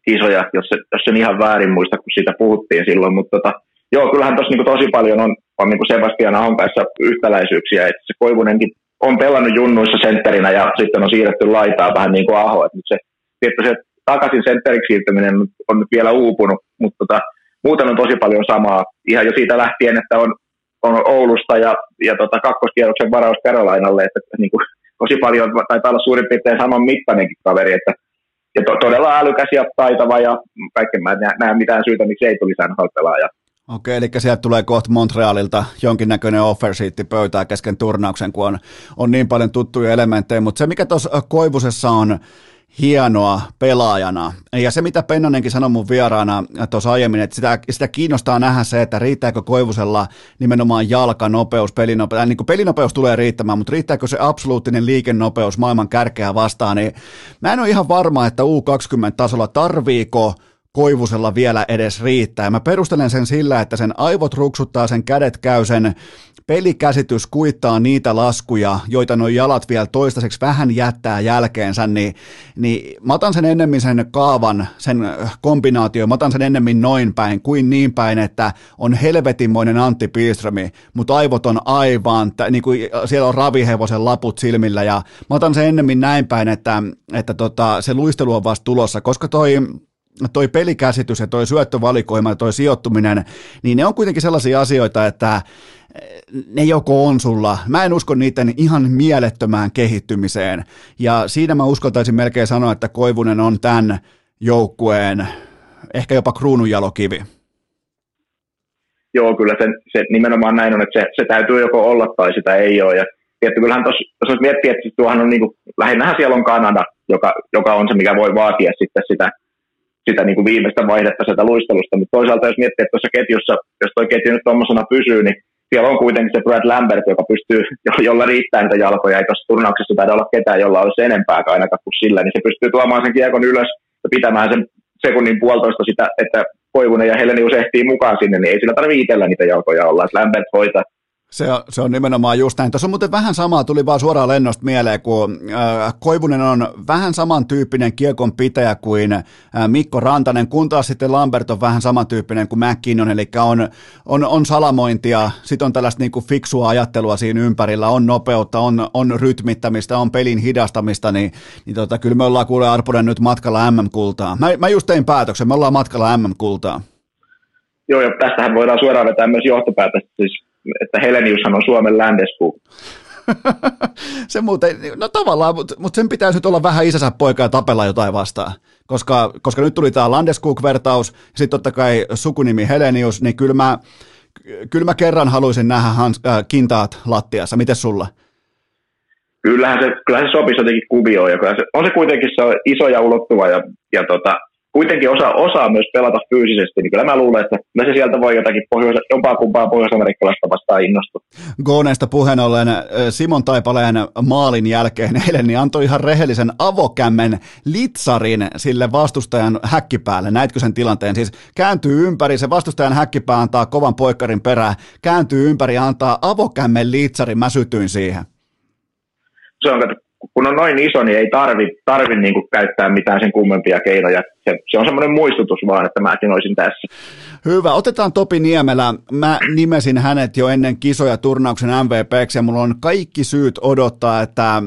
isoja, jos, se, jos sen ihan väärin muista, kun siitä puhuttiin silloin, mutta tota, joo, kyllähän tuossa niin tosi paljon on, on niin Sebastian Ahon kanssa yhtäläisyyksiä, että se Koivunenkin on pelannut junnuissa sentterinä ja sitten on siirretty laitaa vähän niin kuin Aho, että nyt se, että se takaisin sentteriksi siirtyminen on nyt vielä uupunut, mutta tota, muuten on tosi paljon samaa, ihan jo siitä lähtien, että on, on Oulusta ja, ja tota, kakkoskierroksen varaus Karolainalle, että, että niin kuin, tosi paljon, taitaa olla suurin piirtein saman mittainenkin kaveri, että ja to, todella älykäs ja taitava ja kaiken mä en näe mitään syytä, miksi ei tulisi NHL-pelaaja. Okei, eli sieltä tulee kohta Montrealilta jonkinnäköinen offer pöytää kesken turnauksen, kun on, on niin paljon tuttuja elementtejä, mutta se mikä tuossa Koivusessa on hienoa pelaajana. Ja se, mitä Pennanenkin sanoi mun vieraana tuossa aiemmin, että sitä, sitä kiinnostaa nähdä se, että riittääkö Koivusella nimenomaan jalkanopeus, pelinopeus, äh, niin kuin pelinopeus tulee riittämään, mutta riittääkö se absoluuttinen liikennopeus maailman kärkeä vastaan, niin mä en ole ihan varma, että U20-tasolla tarviiko Koivusella vielä edes riittää. Mä perustelen sen sillä, että sen aivot ruksuttaa, sen kädet käy, sen pelikäsitys kuittaa niitä laskuja, joita nuo jalat vielä toistaiseksi vähän jättää jälkeensä, niin, niin mä otan sen ennemmin sen kaavan, sen kombinaatio, mä otan sen ennemmin noin päin kuin niin päin, että on helvetinmoinen Antti Pilströmi, mutta aivot on aivan, niin kuin siellä on ravihevosen laput silmillä ja mä otan sen ennemmin näin päin, että, että tota, se luistelu on vasta tulossa, koska toi toi pelikäsitys ja toi syöttövalikoima ja toi sijoittuminen, niin ne on kuitenkin sellaisia asioita, että ne joko on sulla. Mä en usko niiden ihan mielettömään kehittymiseen. Ja siinä mä uskaltaisin melkein sanoa, että Koivunen on tämän joukkueen ehkä jopa kruununjalokivi. Joo, kyllä se, se nimenomaan näin on, että se, se täytyy joko olla tai sitä ei ole. Ja tietty, kyllähän tuossa, jos miettii, että tuohan on niin kuin, lähinnähän siellä on Kanada, joka, joka on se, mikä voi vaatia sitten sitä, sitä niin kuin viimeistä vaihdetta sieltä luistelusta. Mutta toisaalta jos miettii, että tuossa ketjussa, jos tuo ketju nyt tuommoisena pysyy, niin siellä on kuitenkin se Brad Lambert, joka pystyy, jolla riittää niitä jalkoja. Ei tuossa turnauksessa taida olla ketään, jolla olisi enempää ainakaan kuin sillä, niin se pystyy tuomaan sen kiekon ylös ja pitämään sen sekunnin puolitoista sitä, että Koivunen ja Helenius ehtii mukaan sinne, niin ei sillä tarvitse itsellä niitä jalkoja olla. Että Lambert hoitaa se on, se on nimenomaan just näin. Tuossa on muuten vähän samaa, tuli vaan suoraan lennosta mieleen, kun äh, Koivunen on vähän samantyyppinen kiekon pitäjä kuin äh, Mikko Rantanen, kun taas sitten Lambert on vähän samantyyppinen kuin McKinnon, eli on, on, on salamointia, sitten on tällaista niin kuin fiksua ajattelua siinä ympärillä, on nopeutta, on, on rytmittämistä, on pelin hidastamista, niin, niin tota, kyllä me ollaan kuule Arponen nyt matkalla MM-kultaa. Mä, mä just tein päätöksen, me ollaan matkalla MM-kultaa. Joo, ja tästähän voidaan suoraan vetää myös johtopäätöstä, siis että Heleniushan on Suomen Landeskog. se muuten, no tavallaan, mutta, mutta sen pitäisi nyt olla vähän isänsä poika ja tapella jotain vastaan. Koska, koska nyt tuli tämä Landeskog-vertaus, ja sitten totta kai sukunimi Helenius, niin kyllä mä, kyllä mä kerran haluaisin nähdä hans, äh, kintaat lattiassa. Miten sulla? Kyllähän se, kyllähän se sopisi jotenkin kuvioon, ja se, on se kuitenkin se on iso ja ulottuva, ja, ja tota, kuitenkin osa, osaa myös pelata fyysisesti, niin kyllä mä luulen, että se sieltä voi jotakin pohjois, jompaa kumpaa pohjois-amerikkalaista vastaan innostua. Gooneista puheen ollen Simon Taipaleen maalin jälkeen eilen niin antoi ihan rehellisen avokämmen litsarin sille vastustajan häkkipäälle. Näitkö sen tilanteen? Siis kääntyy ympäri, se vastustajan häkkipää antaa kovan poikkarin perään, kääntyy ympäri ja antaa avokämmen litsarin. Mä sytyin siihen. Se on kun on noin iso, niin ei tarvi, tarvi niin kuin käyttää mitään sen kummempia keinoja. Se, se on semmoinen muistutus vaan, että mäkin olisin tässä. Hyvä. Otetaan Topi Niemelä. Mä nimesin hänet jo ennen kisoja turnauksen MVPksi ja mulla on kaikki syyt odottaa, että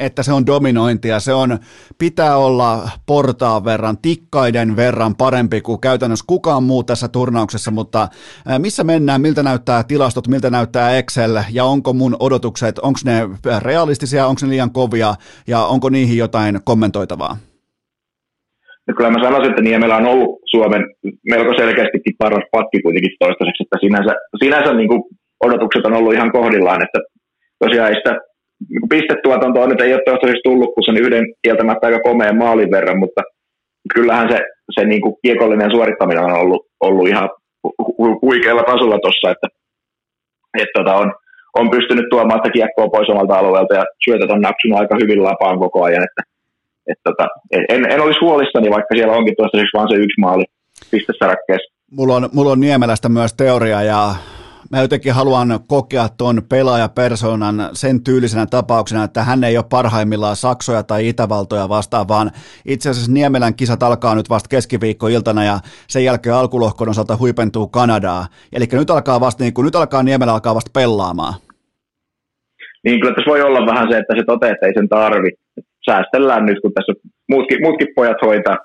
että se on dominointia, se on, pitää olla portaan verran, tikkaiden verran parempi kuin käytännössä kukaan muu tässä turnauksessa, mutta missä mennään, miltä näyttää tilastot, miltä näyttää Excel? Ja onko mun odotukset, onko ne realistisia, onko ne liian kovia? Ja onko niihin jotain kommentoitavaa? Ja kyllä mä sanoisin, että Niemelä on ollut Suomen melko selkeästikin paras pakki kuitenkin toistaiseksi, että sinänsä, sinänsä niin kuin odotukset on ollut ihan kohdillaan, että tosiaan sitä niin pistetuotantoa nyt ei ole toistaiseksi tullut kuin sen yhden kieltämättä aika komeen maalin verran, mutta kyllähän se, se niin kuin kiekollinen suorittaminen on ollut, ollut ihan hu- huikealla tasolla tuossa, että, että tota on, on pystynyt tuomaan sitä kiekkoa pois omalta alueelta ja syötöt on napsunut aika hyvin lapaan koko ajan, että et tota, en, en olisi huolissani, vaikka siellä onkin toistaiseksi vain se yksi maali pistesarakkeessa. Mulla on, mulla on Niemelästä myös teoria ja mä jotenkin haluan kokea tuon pelaajapersonan sen tyylisenä tapauksena, että hän ei ole parhaimmillaan Saksoja tai Itävaltoja vastaan, vaan itse asiassa Niemelän kisat alkaa nyt vasta keskiviikkoiltana ja sen jälkeen alkulohkon osalta huipentuu Kanadaa. Eli nyt alkaa vasta, niin kun, nyt alkaa Niemelä alkaa vasta pelaamaan. Niin kyllä tässä voi olla vähän se, että se toteaa, että ei sen tarvi. Säästellään nyt, kun tässä muutkin, muutkin pojat hoitaa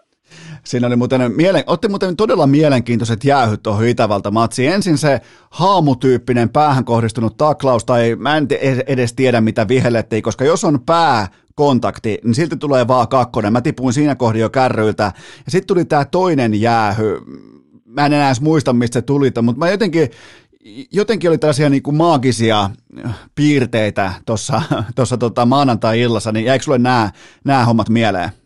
Siinä oli muuten, mielen, otti muuten todella mielenkiintoiset jäähyt tuohon Itävalta-matsiin. Ensin se haamutyyppinen päähän kohdistunut taklaus, tai mä en edes tiedä mitä vihellettiin, koska jos on pää kontakti, niin silti tulee vaan kakkonen. Mä tipuin siinä kohdin jo kärryiltä. Ja sitten tuli tämä toinen jäähy. Mä en enää edes muista, mistä se tuli, mutta mä jotenkin, jotenkin oli tällaisia niin kuin maagisia piirteitä tuossa tota maanantai-illassa, niin jäikö sulle nämä hommat mieleen?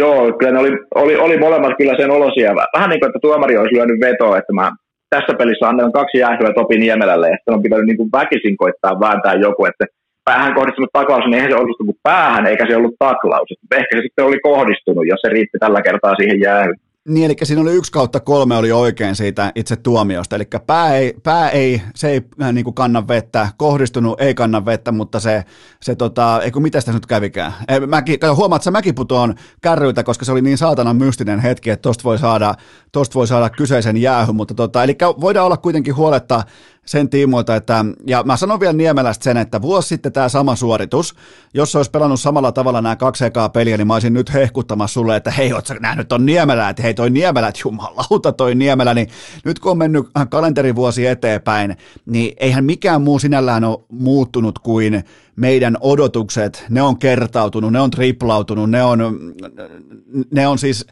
Joo, kyllä ne oli, oli, oli molemmat kyllä sen olosia. Vähän niin kuin, että tuomari olisi lyönyt vetoa, että mä tässä pelissä annan kaksi jäähyä Topi Niemelälle, ja sitten on pitänyt niin kuin väkisin koittaa vääntää joku, että päähän kohdistunut taklaus, niin eihän se ollut kuin päähän, eikä se ollut taklaus. Ehkä se sitten oli kohdistunut, jos se riitti tällä kertaa siihen jäähyyn. Niin, eli siinä oli yksi kautta kolme oli oikein siitä itse tuomiosta, eli pää ei, pää ei se ei äh, niin kuin kanna vettä, kohdistunut ei kanna vettä, mutta se, se tota, eikö mitä sitä nyt kävikään. Mäkin, huomaat, että mäkin putoon kärryiltä, koska se oli niin saatanan mystinen hetki, että tosta voi saada, tosta voi saada kyseisen jäähy, mutta tota, eli voidaan olla kuitenkin huoletta sen tiimoilta, että, ja mä sanon vielä Niemelästä sen, että vuosi sitten tämä sama suoritus, jos se olisi pelannut samalla tavalla nämä kaksi ekaa peliä, niin mä olisin nyt hehkuttamassa sulle, että hei, ootko nähnyt ton Niemelä, että hei toi Niemelä, että jumalauta toi Niemelä, niin nyt kun on mennyt kalenterivuosi eteenpäin, niin eihän mikään muu sinällään ole muuttunut kuin meidän odotukset, ne on kertautunut, ne on triplautunut, ne on, ne on siis,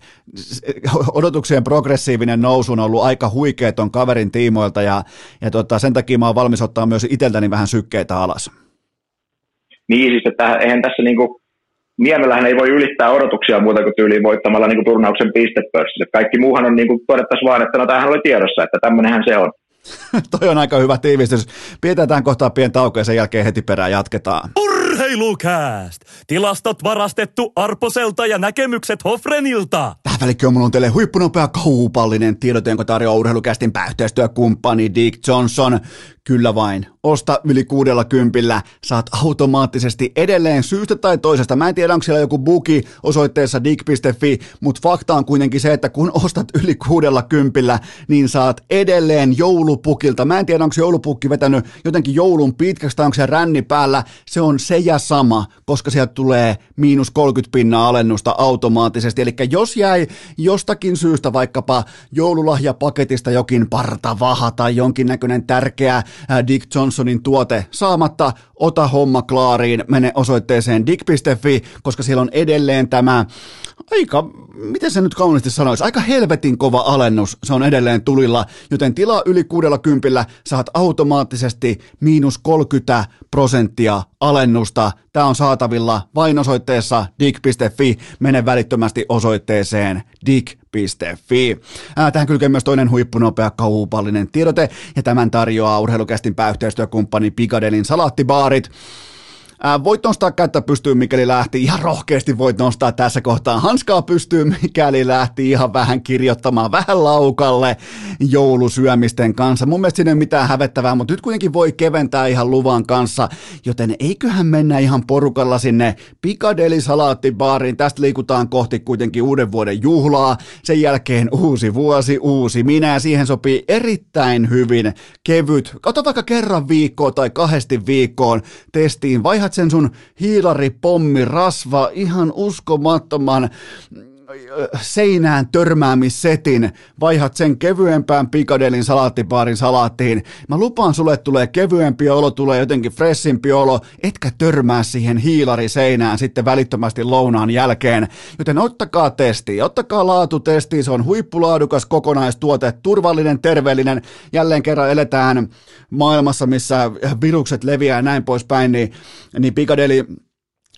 odotuksien progressiivinen nousu on ollut aika huikea ton kaverin tiimoilta ja, ja tota, sen takia mä oon valmis ottaa myös itseltäni vähän sykkeitä alas. Niin siis, että eihän tässä niinku, Niemelähän ei voi ylittää odotuksia muuta kuin tyyliin voittamalla niinku turnauksen pistepörssissä. Kaikki muuhan on niinku todettaisiin vaan, että no tämähän oli tiedossa, että tämmöinenhän se on. Toi on aika hyvä tiivistys. Pidetään kohtaa pieni tauko ja sen jälkeen heti perään jatketaan. Urheilukääst! Tilastot varastettu Arposelta ja näkemykset Hofrenilta. Tähän välikköön mulla on teille huippunopea kaupallinen tiedote, jonka tarjoaa urheilukästin pääyhteistyökumppani Dick Johnson. Kyllä vain. Osta yli kuudella kympillä. Saat automaattisesti edelleen syystä tai toisesta. Mä en tiedä, onko siellä joku buki osoitteessa dig.fi, mutta fakta on kuitenkin se, että kun ostat yli kuudella kympillä, niin saat edelleen joulupukilta. Mä en tiedä, onko joulupukki vetänyt jotenkin joulun pitkäksi tai onko se ränni päällä. Se on se ja sama, koska sieltä tulee miinus 30 pinnaa alennusta automaattisesti. Eli jos jäi jostakin syystä vaikkapa joululahjapaketista jokin partavaha tai jonkinnäköinen tärkeä Dick Johnsonin tuote saamatta, ota homma klaariin, mene osoitteeseen dick.fi, koska siellä on edelleen tämä aika, miten se nyt kauniisti sanoisi, aika helvetin kova alennus, se on edelleen tulilla, joten tilaa yli kuudella kympillä, saat automaattisesti miinus 30 prosenttia alennusta. Tämä on saatavilla vain osoitteessa dig.fi. Mene välittömästi osoitteeseen dig.fi. Tähän kylkee myös toinen huippunopea kaupallinen tiedote, ja tämän tarjoaa urheilukästin pääyhteistyökumppani Picadelin salaattibaarit. Ää, voit nostaa kättä pystyyn, mikäli lähti. Ihan rohkeasti voit nostaa tässä kohtaa hanskaa pystyyn, mikäli lähti ihan vähän kirjoittamaan vähän laukalle joulusyömisten kanssa. Mun mielestä siinä ei ole mitään hävettävää, mutta nyt kuitenkin voi keventää ihan luvan kanssa, joten eiköhän mennä ihan porukalla sinne Piccadilly salaattibaariin. Tästä liikutaan kohti kuitenkin uuden vuoden juhlaa. Sen jälkeen uusi vuosi, uusi minä ja siihen sopii erittäin hyvin kevyt. Ota vaikka kerran viikkoon tai kahdesti viikkoon testiin, vai vaihat sen sun hiilaripommi, rasva, ihan uskomattoman seinään törmäämissetin, vaihat sen kevyempään pikadelin salaattipaarin salaattiin. Mä lupaan sulle, että tulee kevyempi olo, tulee jotenkin fressimpi olo, etkä törmää siihen hiilariseinään sitten välittömästi lounaan jälkeen. Joten ottakaa testi, ottakaa laatutesti, se on huippulaadukas kokonaistuote, turvallinen, terveellinen. Jälleen kerran eletään maailmassa, missä virukset leviää ja näin poispäin, niin, niin pikadeli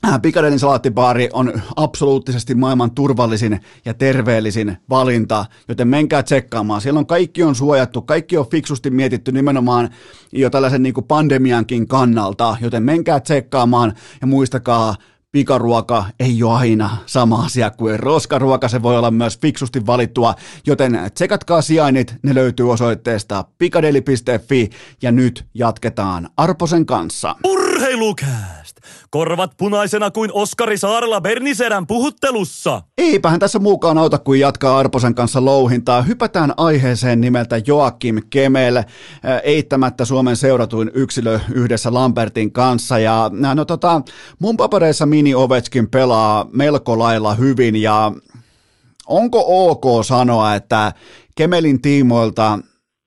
Äh, Pikadelin salaattibaari on absoluuttisesti maailman turvallisin ja terveellisin valinta, joten menkää tsekkaamaan. Siellä on kaikki on suojattu, kaikki on fiksusti mietitty nimenomaan jo tällaisen niin kuin pandemiankin kannalta, joten menkää tsekkaamaan ja muistakaa, pikaruoka ei ole aina sama asia kuin roskaruoka, se voi olla myös fiksusti valittua, joten tsekatkaa sijainnit, ne löytyy osoitteesta pikadeli.fi ja nyt jatketaan Arposen kanssa. Urheilukääst! Korvat punaisena kuin Oskari Saarella Berniserän puhuttelussa. Eipähän tässä muukaan auta kuin jatkaa Arposen kanssa louhintaa. Hypätään aiheeseen nimeltä Joakim Kemel, eittämättä Suomen seuratuin yksilö yhdessä Lambertin kanssa. Ja no tota, mun papereissa Mini Ovechkin pelaa melko lailla hyvin ja onko ok sanoa, että Kemelin tiimoilta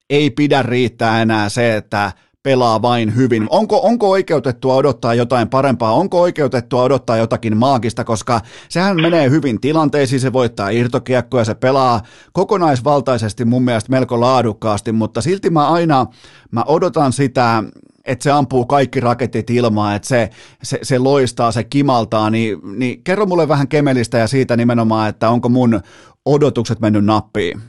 ei pidä riittää enää se, että pelaa vain hyvin. Onko, onko oikeutettua odottaa jotain parempaa? Onko oikeutettua odottaa jotakin maagista, koska sehän menee hyvin tilanteisiin, se voittaa irtokiekkoja, se pelaa kokonaisvaltaisesti mun mielestä melko laadukkaasti, mutta silti mä aina mä odotan sitä, että se ampuu kaikki raketit ilmaan, että se, se, se loistaa, se kimaltaa, niin, niin kerro mulle vähän Kemelistä ja siitä nimenomaan, että onko mun odotukset mennyt nappiin?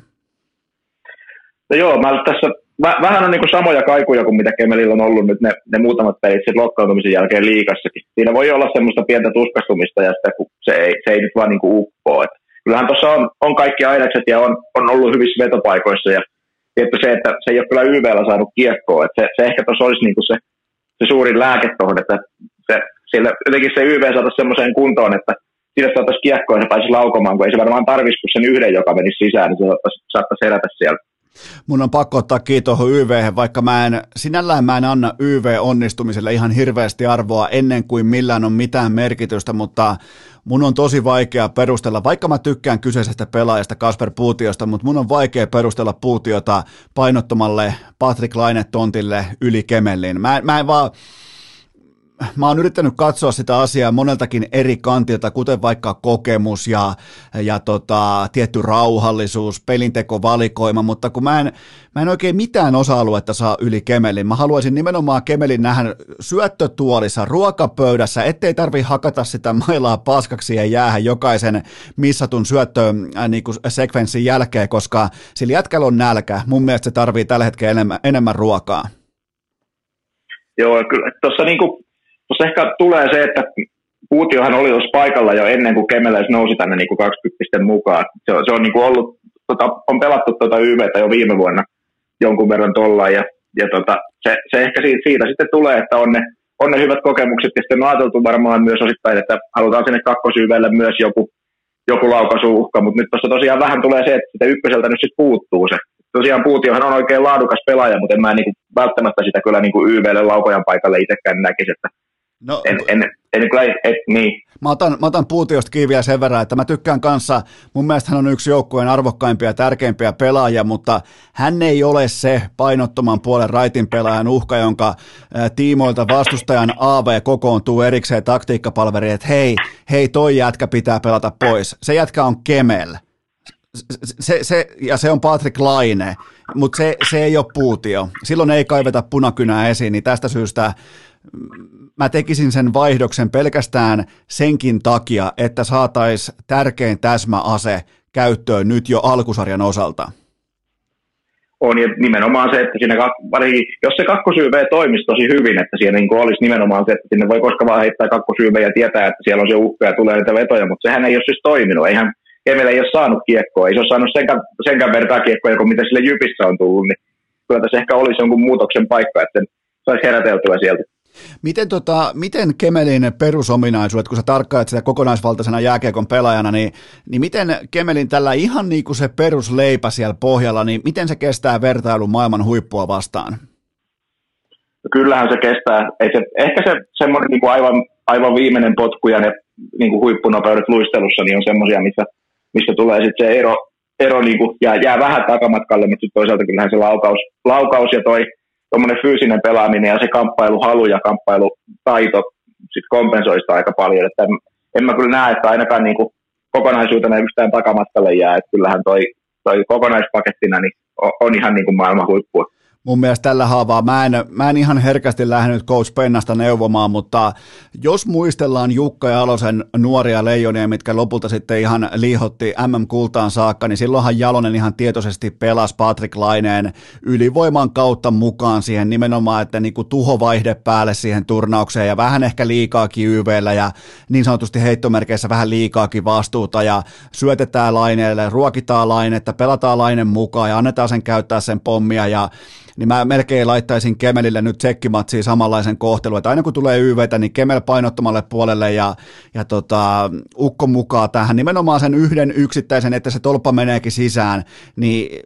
No joo, mä tässä vähän on niin samoja kaikuja kuin mitä Kemelillä on ollut nyt ne, ne muutamat pelit sitten lokkautumisen jälkeen liikassakin. Siinä voi olla semmoista pientä tuskastumista ja sitä, kun se ei, se ei nyt vaan niin uppoo. Et kyllähän tuossa on, on kaikki ainekset ja on, on ollut hyvissä vetopaikoissa ja tietty se, että se ei ole kyllä YVllä saanut kiekkoa. Et se, se ehkä tuossa olisi niin se, se suurin lääke tuohon, että se, sille, jotenkin se YV saataisiin semmoiseen kuntoon, että sille saataisiin kiekkoa ja se pääsisi laukomaan, kun ei se varmaan tarvitsisi kuin sen yhden, joka menisi sisään, niin se saattaisi herätä sieltä. Mun on pakko ottaa kiitos YV, vaikka mä en, sinällään mä en anna YV-onnistumiselle ihan hirveästi arvoa ennen kuin millään on mitään merkitystä, mutta mun on tosi vaikea perustella, vaikka mä tykkään kyseisestä pelaajasta Kasper Puutiosta, mutta mun on vaikea perustella Puutiota painottomalle Patrick Laine-tontille yli Kemellin. Mä, mä en vaan, mä oon yrittänyt katsoa sitä asiaa moneltakin eri kantilta, kuten vaikka kokemus ja, ja tota, tietty rauhallisuus, pelintekovalikoima, mutta kun mä en, mä en oikein mitään osa-aluetta saa yli Kemelin. Mä haluaisin nimenomaan Kemelin nähdä syöttötuolissa, ruokapöydässä, ettei tarvi hakata sitä mailaa paskaksi ja jäädä jokaisen missatun syöttö äh, niin sekvenssin jälkeen, koska sillä jätkällä on nälkä. Mun mielestä se tarvii tällä hetkellä enemmän, enemmän ruokaa. Joo, kyllä tuossa niinku Tuossa ehkä tulee se, että Puutiohan oli tuossa paikalla jo ennen kuin Kemeläis nousi tänne niin kuin 20 mukaan. Se on, se on niin kuin ollut, tota, on pelattu tuota YVtä jo viime vuonna jonkun verran tuolla ja, ja tota, se, se, ehkä siitä, siitä, sitten tulee, että on ne, on ne hyvät kokemukset ja sitten on ajateltu varmaan myös osittain, että halutaan sinne kakkosyyvelle myös joku, joku laukaisuuhka, mutta nyt tuossa tosiaan vähän tulee se, että ykköseltä nyt sitten puuttuu se. Tosiaan Puutiohan on oikein laadukas pelaaja, mutta en mä niin kuin välttämättä sitä kyllä niin kuin YVlle laukojan paikalle itsekään näkisi, että No, en, en, en kyllä, et, niin. Mä otan, mä otan Puutiosta kiinni sen verran, että mä tykkään kanssa, mun mielestä hän on yksi joukkueen arvokkaimpia ja tärkeimpiä pelaajia, mutta hän ei ole se painottoman puolen raitin pelaajan uhka, jonka tiimoilta vastustajan AV kokoontuu erikseen taktiikkapalveriin, että hei, hei toi jätkä pitää pelata pois. Se jätkä on Kemel. Se, se, ja se on Patrick Laine, mutta se, se ei ole puutio. Silloin ei kaiveta punakynää esiin, niin tästä syystä mä tekisin sen vaihdoksen pelkästään senkin takia, että saatais tärkein täsmäase käyttöön nyt jo alkusarjan osalta. On ja nimenomaan se, että siinä, jos se kakkosyyve toimisi tosi hyvin, että siinä niin olisi nimenomaan se, että sinne voi koskaan vaan heittää kakkosyyve ja tietää, että siellä on se uhka ja tulee niitä vetoja, mutta sehän ei ole siis toiminut. Eihän Kemel ei ole saanut kiekkoa, ei se ole saanut senkään, senkään vertaa kiekkoa kuin mitä sille Jypissä on tullut, niin kyllä tässä ehkä olisi jonkun muutoksen paikka, että saisi heräteltyä sieltä. Miten, tota, miten Kemelin perusominaisuudet, kun sä tarkkailet sitä kokonaisvaltaisena jääkiekon pelaajana, niin, niin miten Kemelin tällä ihan niin kuin se perusleipä siellä pohjalla, niin miten se kestää vertailun maailman huippua vastaan? kyllähän se kestää. Ei se, ehkä se semmoinen niin kuin aivan, aivan viimeinen potku ja ne niin kuin huippunopeudet luistelussa niin on semmoisia, missä, missä tulee sitten se ero, ero niin kuin jää, jää vähän takamatkalle, mutta sitten toisaalta kyllähän se laukaus, laukaus ja toi fyysinen pelaaminen ja se kamppailuhalu ja kamppailutaito sit kompensoi sitä aika paljon. Että en, en mä kyllä näe, että ainakaan niin kokonaisuutena yhtään takamatkalle jää. Että kyllähän toi, toi kokonaispakettina niin on, on ihan niin kuin maailman huippua mun mielestä tällä haavaa. Mä en, mä en ihan herkästi lähtenyt Coach Pennasta neuvomaan, mutta jos muistellaan Jukka ja Alosen nuoria leijonia, mitkä lopulta sitten ihan liihotti MM-kultaan saakka, niin silloinhan Jalonen ihan tietoisesti pelasi Patrick Laineen ylivoiman kautta mukaan siihen nimenomaan, että niin kuin tuhovaihde päälle siihen turnaukseen ja vähän ehkä liikaakin YVllä ja niin sanotusti heittomerkeissä vähän liikaakin vastuuta ja syötetään Laineelle, ruokitaan Lainetta, pelataan Lainen mukaan ja annetaan sen käyttää sen pommia ja niin mä melkein laittaisin Kemelille nyt tsekkimatsiin samanlaisen kohtelun, että aina kun tulee YVtä, niin Kemel painottomalle puolelle ja, ja tota, Ukko mukaan tähän. Nimenomaan sen yhden yksittäisen, että se tolppa meneekin sisään, niin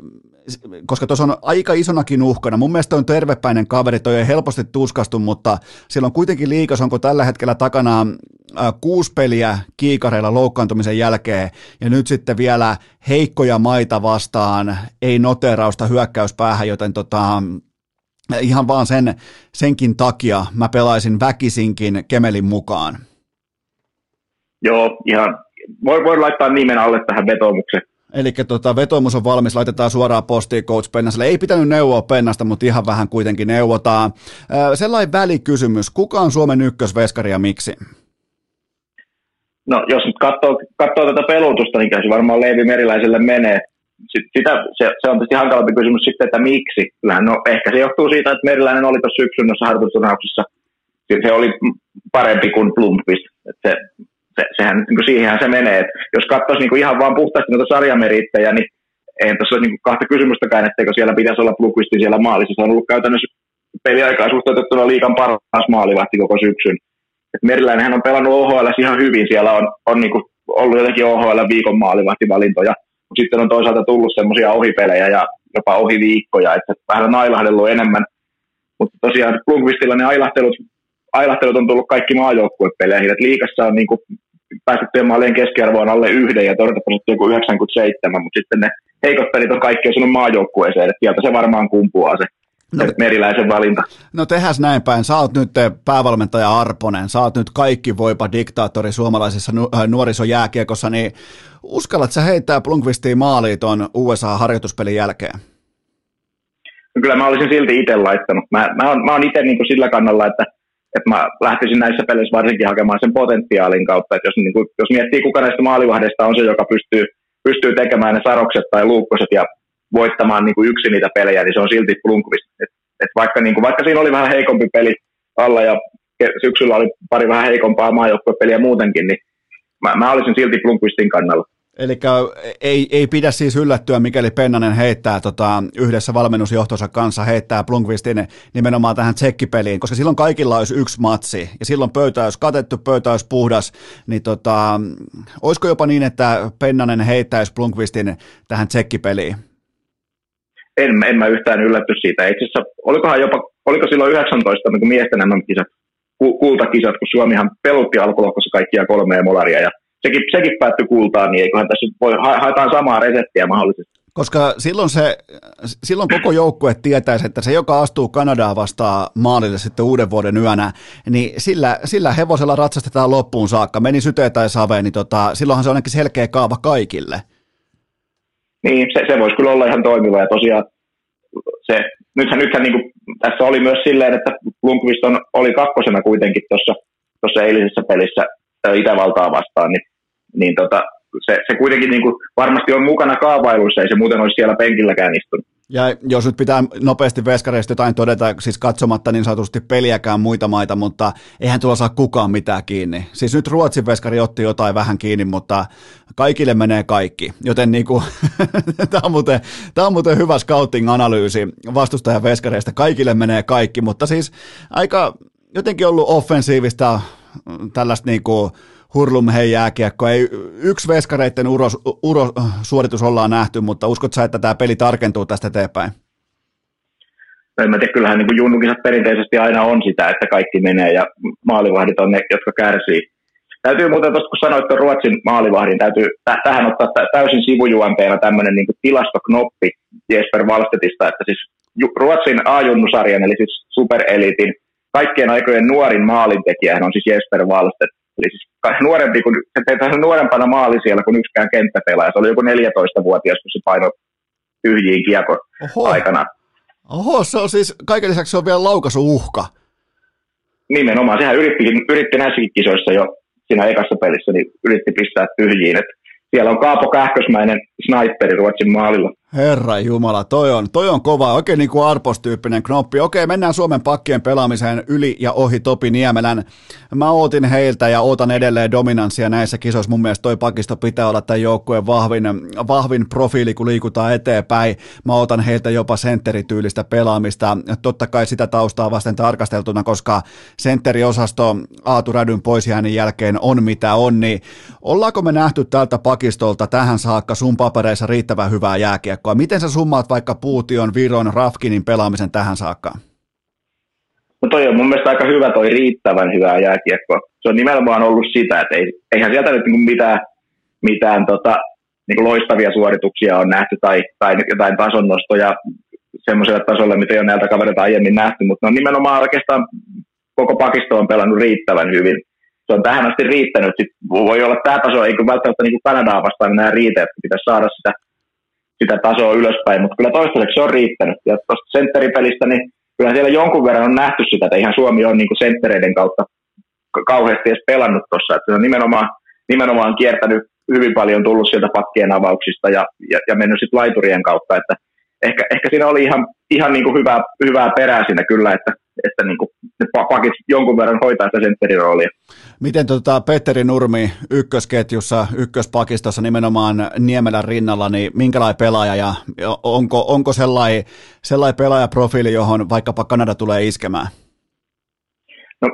koska tuossa on aika isonakin uhkana. Mun mielestä on tervepäinen kaveri, toi ei helposti tuskastu, mutta siellä on kuitenkin liikas, onko tällä hetkellä takana kuusi peliä kiikareilla loukkaantumisen jälkeen, ja nyt sitten vielä heikkoja maita vastaan, ei noterausta hyökkäyspäähän, joten tota, ihan vaan sen, senkin takia mä pelaisin väkisinkin Kemelin mukaan. Joo, ihan. Voi, voi laittaa nimen alle tähän vetoomukseen. Eli tota, vetomus on valmis, laitetaan suoraan postiin Coach Pennaselle. Ei pitänyt neuvoa Pennasta, mutta ihan vähän kuitenkin neuvotaan. sellainen välikysymys, kuka on Suomen ykkösveskari ja miksi? No jos nyt katsoo, katsoo tätä pelutusta, niin se varmaan Leivi Meriläiselle menee. Sitä, se, se, on tietysti hankalampi kysymys sitten, että miksi. No, ehkä se johtuu siitä, että Meriläinen oli tuossa syksyn noissa. Se oli parempi kuin Blomqvist. Se, se, sehän, niin kuin siihenhän se menee. Et jos katsoisi niin ihan vaan puhtaasti noita sarjamerittejä, niin eihän tässä ole niin kahta kysymystäkään, etteikö siellä pitäisi olla Blomqvistin siellä maalissa. Se on ollut käytännössä peliaikaa suhteutettuna liikan paras maalivahti koko syksyn. Et Meriläinenhän on pelannut OHL ihan hyvin. Siellä on, on niin kuin ollut jotenkin OHL viikon maalivahtivalintoja. Mutta sitten on toisaalta tullut semmoisia ohipelejä ja jopa ohiviikkoja, että vähän on ailahdellut enemmän. Mutta tosiaan Blomqvistilla ne ailahtelut ailahtelut on tullut kaikki maajoukkuepeleihin. Et liikassa on niin kuin, päästettyjen maalien keskiarvo on alle yhden ja torjuntaprosentti joku 97, mutta sitten ne heikot pelit on kaikki osunut maajoukkueeseen, että sieltä se varmaan kumpuaa se No, meriläisen valinta. No tehäs näin päin. Sä oot nyt päävalmentaja Arponen, sä oot nyt kaikki voipa diktaattori suomalaisessa nu- äh, nuorisojääkiekossa, niin uskallat sä heittää Plunkvistiin maaliin tuon USA-harjoituspelin jälkeen? No kyllä mä olisin silti itse laittanut. Mä, mä oon, mä oon itse niin sillä kannalla, että että mä lähtisin näissä peleissä varsinkin hakemaan sen potentiaalin kautta, että jos, niin kuin, jos miettii kuka näistä maalivahdeista on se, joka pystyy, pystyy tekemään ne sarokset tai luukkoset ja voittamaan niin kuin yksin niitä pelejä, niin se on silti Blomqvist. Et, et vaikka, niin kuin, vaikka siinä oli vähän heikompi peli alla ja syksyllä oli pari vähän heikompaa maajoukkuepeliä muutenkin, niin mä, mä olisin silti Blomqvistin kannalla. Eli ei, ei pidä siis yllättyä, mikäli Pennanen heittää tota, yhdessä valmennusjohtonsa kanssa, heittää Plunkvistin nimenomaan tähän tsekkipeliin, koska silloin kaikilla olisi yksi matsi, ja silloin pöytä olisi katettu, pöytä olisi puhdas, niin tota, olisiko jopa niin, että Pennanen heittäisi Plunkvistin tähän tsekkipeliin? En, en mä yhtään yllätty siitä. Itse asiassa, olikohan jopa, oliko silloin 19 niin miesten nämä kisat, kultakisat, kun Suomihan pelutti alkulohkossa kaikkia kolmea molaria, ja sekin, sekin päättyi kultaan, niin eiköhän tässä voi, haetaan samaa reseptiä mahdollisesti. Koska silloin, se, silloin koko joukkue tietäisi, että se, joka astuu Kanadaa vastaan maalille sitten uuden vuoden yönä, niin sillä, sillä hevosella ratsastetaan loppuun saakka, meni syteen tai saveen, niin tota, silloinhan se on ainakin selkeä kaava kaikille. Niin, se, se voisi kyllä olla ihan toimiva ja tosiaan se, nythän, nythän niin kuin, tässä oli myös silleen, että Lundqvist on, oli kakkosena kuitenkin tuossa eilisessä pelissä Itävaltaa vastaan, niin niin tota, se, se kuitenkin niin kuin varmasti on mukana kaavailuissa, ei se muuten olisi siellä penkilläkään istunut. Ja jos nyt pitää nopeasti veskareista jotain todeta, siis katsomatta niin sanotusti peliäkään muita maita, mutta eihän tuolla saa kukaan mitään kiinni. Siis nyt Ruotsin veskari otti jotain vähän kiinni, mutta kaikille menee kaikki. Joten niin kuin, tämä, on muuten, tämä on muuten hyvä scouting-analyysi vastustajan veskareista. Kaikille menee kaikki, mutta siis aika jotenkin ollut offensiivista tällaista niin kuin, hurlum hei jääkiekko. Ei, yksi veskareiden uro, uro, äh, suoritus, ollaan nähty, mutta uskot sä, että tämä peli tarkentuu tästä eteenpäin? en mä tiedä, kyllähän niin junnukisat perinteisesti aina on sitä, että kaikki menee ja maalivahdit on ne, jotka kärsii. Täytyy muuten tuosta, kun sanoit että Ruotsin maalivahdin, täytyy t- tähän ottaa täysin sivujuonteena tämmöinen niin tilastoknoppi Jesper Valstetista, että siis Ruotsin A-junnusarjan, eli siis superelitin, kaikkien aikojen nuorin maalintekijä on siis Jesper Valstet. Eli siis nuorempi kuin, se teki nuorempana maali siellä kuin yksikään kenttäpelaaja. Se oli joku 14-vuotias, kun se painoi tyhjiin kiekko aikana. Oho, se on siis, kaiken lisäksi se on vielä uhka. Nimenomaan, sehän yritti, yritti näissäkin kisoissa jo siinä ekassa pelissä, niin yritti pistää tyhjiin. Et siellä on Kaapo Kähkösmäinen sniperi Ruotsin maalilla. Herra Jumala, toi on, toi on kova, oikein niin kuin Arpos-tyyppinen knoppi. Okei, mennään Suomen pakkien pelaamiseen yli ja ohi Topi Niemelän. Mä ootin heiltä ja ootan edelleen dominanssia näissä kisoissa. Mun mielestä toi pakisto pitää olla tämän joukkueen vahvin, vahvin profiili, kun liikutaan eteenpäin. Mä ootan heiltä jopa sentterityylistä pelaamista. Totta kai sitä taustaa vasten tarkasteltuna, koska sentteriosasto Aatu Rädyn poisjäänin jälkeen on mitä on, niin ollaanko me nähty tältä pakistolta tähän saakka sun papereissa riittävän hyvää jääkiekkoa? Jääkiekkoa. Miten sä summaat vaikka Puution, Viron, Rafkinin pelaamisen tähän saakka? No toi on mun mielestä aika hyvä toi riittävän hyvää jääkiekkoa. Se on nimenomaan ollut sitä, että ei, eihän sieltä nyt niinku mitään, mitään tota, niinku loistavia suorituksia on nähty tai, tai jotain tasonnostoja semmoiselle tasolle, mitä ei ole näiltä kavereilta aiemmin nähty, mutta ne on nimenomaan oikeastaan koko pakisto on pelannut riittävän hyvin. Se on tähän asti riittänyt. Sitten voi olla, tämä taso ei välttämättä niin kuin Kanadaa vastaan enää riitä, että pitäisi saada sitä sitä tasoa ylöspäin, mutta kyllä toistaiseksi se on riittänyt. Ja tuosta sentteripelistä, niin kyllä siellä jonkun verran on nähty sitä, että ihan Suomi on niin kuin senttereiden kautta kauheasti edes pelannut tuossa, että se on nimenomaan, nimenomaan kiertänyt hyvin paljon tullut sieltä pakkien avauksista ja, ja, ja mennyt sitten laiturien kautta, että ehkä, ehkä siinä oli ihan, ihan niin kuin hyvää, hyvää perää siinä kyllä, että, että niin kuin ne pakit jonkun verran hoitaa sitä sentteriroolia. Miten tota Petteri Nurmi ykkösketjussa, ykköspakistossa nimenomaan Niemelän rinnalla, niin minkälainen pelaaja ja onko, onko sellainen, sellainen pelaajaprofiili, johon vaikkapa Kanada tulee iskemään? No,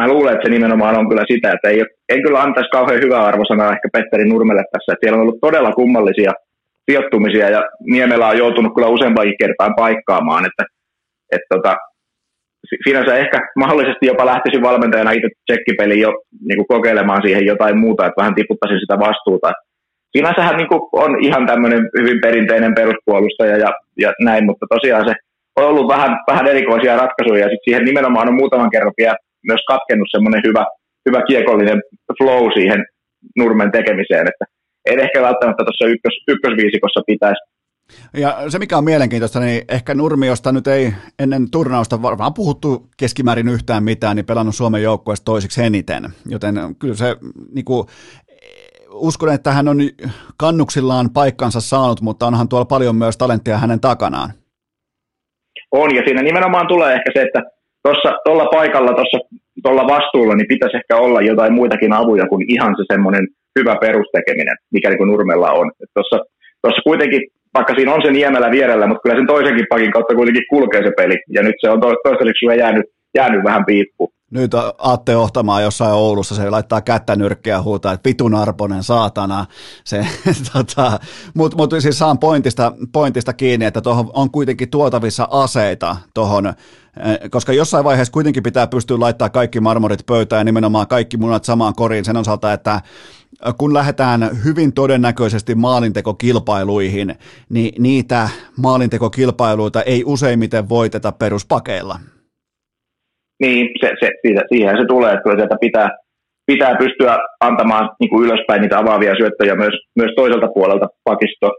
mä luulen, että se nimenomaan on kyllä sitä, että ei, en kyllä antaisi kauhean hyvää arvosanaa ehkä Petteri Nurmelle tässä, että siellä on ollut todella kummallisia sijoittumisia ja Niemelä on joutunut kyllä useampakin kertaan paikkaamaan, että, että tota, sinänsä ehkä mahdollisesti jopa lähtisin valmentajana itse tsekkipeliin jo niin kuin kokeilemaan siihen jotain muuta, että vähän tiputtaisin sitä vastuuta. Sinänsähän niin kuin on ihan tämmöinen hyvin perinteinen peruspuolustaja ja, ja näin, mutta tosiaan se on ollut vähän, vähän erikoisia ratkaisuja ja sitten siihen nimenomaan on muutaman kerran vielä myös katkennut semmoinen hyvä, hyvä kiekollinen flow siihen Nurmen tekemiseen, että en ehkä välttämättä tuossa ykkös, ykkösviisikossa pitäisi ja se, mikä on mielenkiintoista, niin ehkä Nurmiosta nyt ei ennen turnausta varmaan puhuttu keskimäärin yhtään mitään, niin pelannut Suomen joukkueesta toisiksi eniten. Joten kyllä se, niin kuin, uskon, että hän on kannuksillaan paikkansa saanut, mutta onhan tuolla paljon myös talenttia hänen takanaan. On, ja siinä nimenomaan tulee ehkä se, että tuolla paikalla, tuolla vastuulla, niin pitäisi ehkä olla jotain muitakin avuja kuin ihan se semmoinen hyvä perustekeminen, mikä niin Nurmella on. Tuossa kuitenkin vaikka siinä on se Niemelä vierellä, mutta kyllä sen toisenkin pakin kautta kuitenkin kulkee se peli. Ja nyt se on to- toistaiseksi sulle jäänyt, jäänyt vähän piippu. Nyt Atte Ohtamaa jossain Oulussa, se laittaa kättä nyrkkiä huutaa, että vitun arponen saatana. Se, tota, Mutta mut siis saan pointista, pointista kiinni, että tuohon on kuitenkin tuotavissa aseita tuohon eh, koska jossain vaiheessa kuitenkin pitää pystyä laittaa kaikki marmorit pöytään ja nimenomaan kaikki munat samaan koriin sen osalta, että kun lähdetään hyvin todennäköisesti maalintekokilpailuihin, niin niitä maalintekokilpailuita ei useimmiten voiteta peruspakeilla. Niin, se, se, siitä, siihen se tulee, että sieltä pitää, pitää pystyä antamaan niin kuin ylöspäin niitä avaavia syöttöjä myös, myös toiselta puolelta pakisto,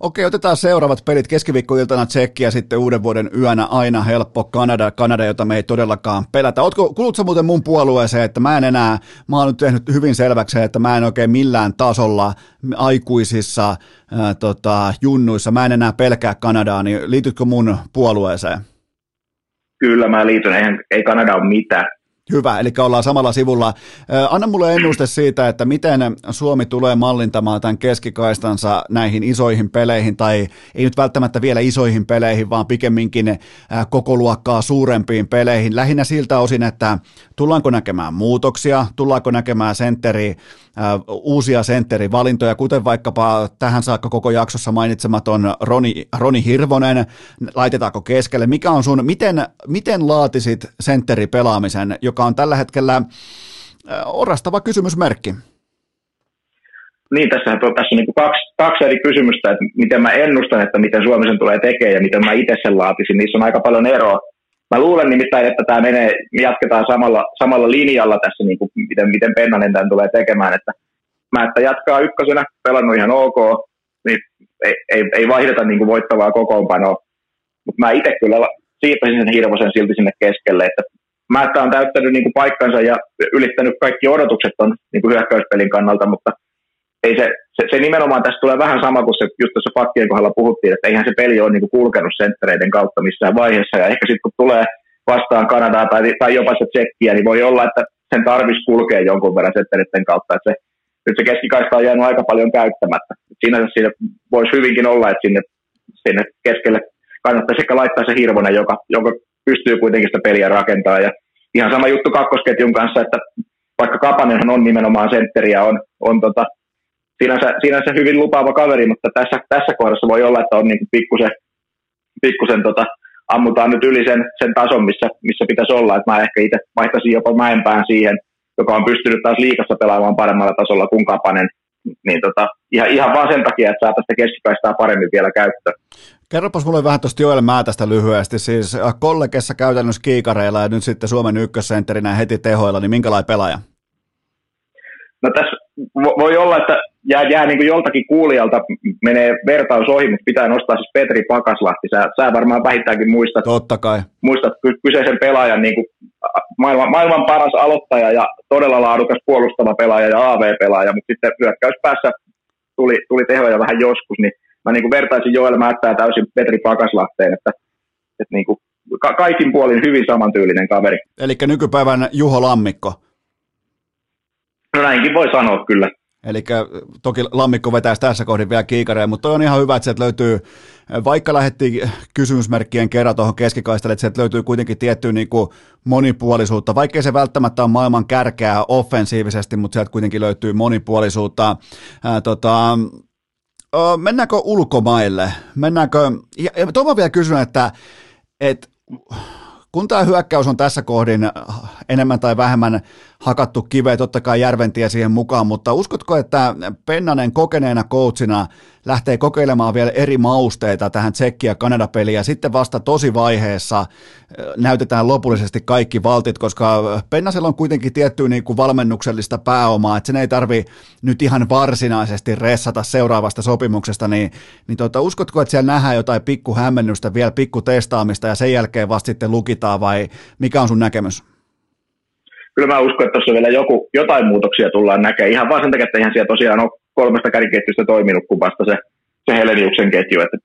Okei, otetaan seuraavat pelit keskiviikkoiltana Tsekki ja sitten uuden vuoden yönä aina helppo Kanada, Kanada, jota me ei todellakaan pelätä. Ootko, kulutko muuten mun puolueeseen, että mä en enää, mä oon nyt tehnyt hyvin selväksi, että mä en oikein millään tasolla aikuisissa ää, tota, junnuissa, mä en enää pelkää Kanadaa, niin liitytkö mun puolueeseen? Kyllä mä liityn, eihän, ei Kanada ole mitään. Hyvä, eli ollaan samalla sivulla. Anna mulle ennuste siitä, että miten Suomi tulee mallintamaan tämän keskikaistansa näihin isoihin peleihin, tai ei nyt välttämättä vielä isoihin peleihin, vaan pikemminkin koko luokkaa suurempiin peleihin. Lähinnä siltä osin, että tullaanko näkemään muutoksia, tullaanko näkemään sentteri, uusia sentterivalintoja, kuten vaikkapa tähän saakka koko jaksossa mainitsematon Roni, Roni Hirvonen, laitetaanko keskelle, mikä on sun, miten, miten laatisit sentteripelaamisen, joka on tällä hetkellä orastava kysymysmerkki? Niin, tässä, on, tässä on niin kaksi, kaksi eri kysymystä, että miten mä ennustan, että miten Suomi sen tulee tekemään ja miten mä itse sen laatisin. Niissä on aika paljon eroa. Mä luulen nimittäin, että tämä menee, me jatketaan samalla, samalla linjalla tässä, niin kuin, miten, miten Pennanen tämän tulee tekemään. Että mä että jatkaa ykkösenä, pelannut ihan ok, niin ei, ei, ei vaihdeta niin kuin voittavaa kokoonpanoa. Mutta mä itse kyllä siirtäisin sen Hirvosen silti sinne keskelle, että Määttä on täyttänyt niin kuin paikkansa ja ylittänyt kaikki odotukset on niin kuin hyökkäyspelin kannalta, mutta ei se, se, se, nimenomaan tässä tulee vähän sama kuin se just tuossa pakkien kohdalla puhuttiin, että eihän se peli ole niin kuin kulkenut senttereiden kautta missään vaiheessa, ja ehkä sitten kun tulee vastaan Kanadaa tai, tai jopa se tsekkiä, niin voi olla, että sen tarvitsisi kulkea jonkun verran senttereiden kautta, että se, nyt se keskikaista on jäänyt aika paljon käyttämättä. Siinä, siinä voisi hyvinkin olla, että sinne, sinne keskelle kannattaisi ehkä laittaa se Hirvonen, joka, joka pystyy kuitenkin sitä peliä rakentamaan. Ja ihan sama juttu kakkosketjun kanssa, että vaikka Kapanenhan on nimenomaan sentteri ja on, on tota, sinänsä, sinänsä hyvin lupaava kaveri, mutta tässä, tässä kohdassa voi olla, että on niin pikkusen, pikkusen tota, ammutaan nyt yli sen, sen tason, missä, missä pitäisi olla. että mä ehkä itse vaihtaisin jopa Mäenpään siihen, joka on pystynyt taas liikassa pelaamaan paremmalla tasolla kuin Kapanen. Niin tota, ihan, ihan vaan sen takia, että saataisiin sitä keskikaistaa paremmin vielä käyttöön. Kerropas mulle vähän tuosta Joel Määtästä lyhyesti, siis äh, kollegessa käytännössä kiikareilla ja nyt sitten Suomen ykkössentterinä heti tehoilla, niin minkälainen pelaaja? No tässä voi olla, että jää, jää niin kuin joltakin kuulijalta menee vertaus ohi, mutta pitää nostaa siis Petri Pakaslahti. Sä, sä varmaan vähintäänkin muistat, Totta kai. muistat kyseisen pelaajan niin kuin maailman, maailman paras aloittaja ja todella laadukas puolustava pelaaja ja AV-pelaaja, mutta sitten hyökkäyspäässä tuli, tuli tehoja vähän joskus, niin mä niin kuin vertaisin Joel Mättää täysin Petri Pakaslahteen, että, että niin kuin ka- kaikin puolin hyvin samantyylinen kaveri. Eli nykypäivän Juho Lammikko. No näinkin voi sanoa kyllä. Eli toki Lammikko vetäisi tässä kohdin vielä kiikareen, mutta toi on ihan hyvä, että sieltä löytyy, vaikka lähdettiin kysymysmerkkien kerran tuohon keskikaistalle, että sieltä löytyy kuitenkin tiettyä niin kuin monipuolisuutta, vaikkei se välttämättä ole maailman kärkeä offensiivisesti, mutta sieltä kuitenkin löytyy monipuolisuutta. Ää, tota, mennäänkö ulkomaille? Mennäänkö, ja, ja tuo vielä kysyn, että, että kun tämä hyökkäys on tässä kohdin enemmän tai vähemmän hakattu kiveä, totta kai Järventie siihen mukaan, mutta uskotko, että Pennanen kokeneena coachina lähtee kokeilemaan vielä eri mausteita tähän Tsekki- ja Kanada-peliin ja sitten vasta tosi vaiheessa näytetään lopullisesti kaikki valtit, koska Pennasella on kuitenkin tiettyä niin kuin valmennuksellista pääomaa, että sen ei tarvi nyt ihan varsinaisesti ressata seuraavasta sopimuksesta, niin, niin tota, uskotko, että siellä nähdään jotain pikku hämmennystä, vielä pikku testaamista ja sen jälkeen vasta sitten lukitaan vai mikä on sun näkemys? Kyllä mä uskon, että tuossa vielä joku, jotain muutoksia tullaan näkemään. Ihan vaan sen takia, että ihan siellä tosiaan on kolmesta kärkiketjusta toiminut kuin vasta se, se Heleniuksen ketju. Että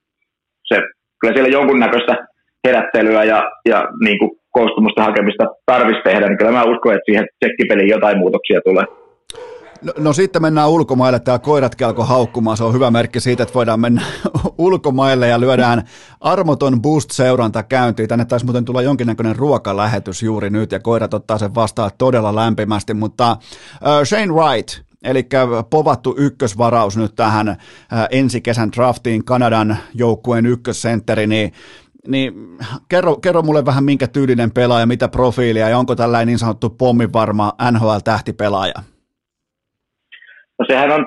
se, kyllä siellä jonkunnäköistä herättelyä ja, ja niin kuin koostumusta hakemista tarvitsisi tehdä, niin kyllä mä uskon, että siihen tsekkipeliin jotain muutoksia tulee. No, no sitten mennään ulkomaille, tämä koirat alkoi haukkumaan, se on hyvä merkki siitä, että voidaan mennä ulkomaille ja lyödään armoton boost-seuranta käyntiin. Tänne taisi muuten tulla jonkinnäköinen ruokalähetys juuri nyt ja koirat ottaa sen vastaan todella lämpimästi, mutta uh, Shane Wright, Eli povattu ykkösvaraus nyt tähän uh, ensi kesän draftiin Kanadan joukkueen ykkössentteri, niin niin kerro, kerro mulle vähän minkä tyylinen pelaaja, mitä profiilia ja onko tällainen niin sanottu pommivarma NHL-tähtipelaaja? No sehän on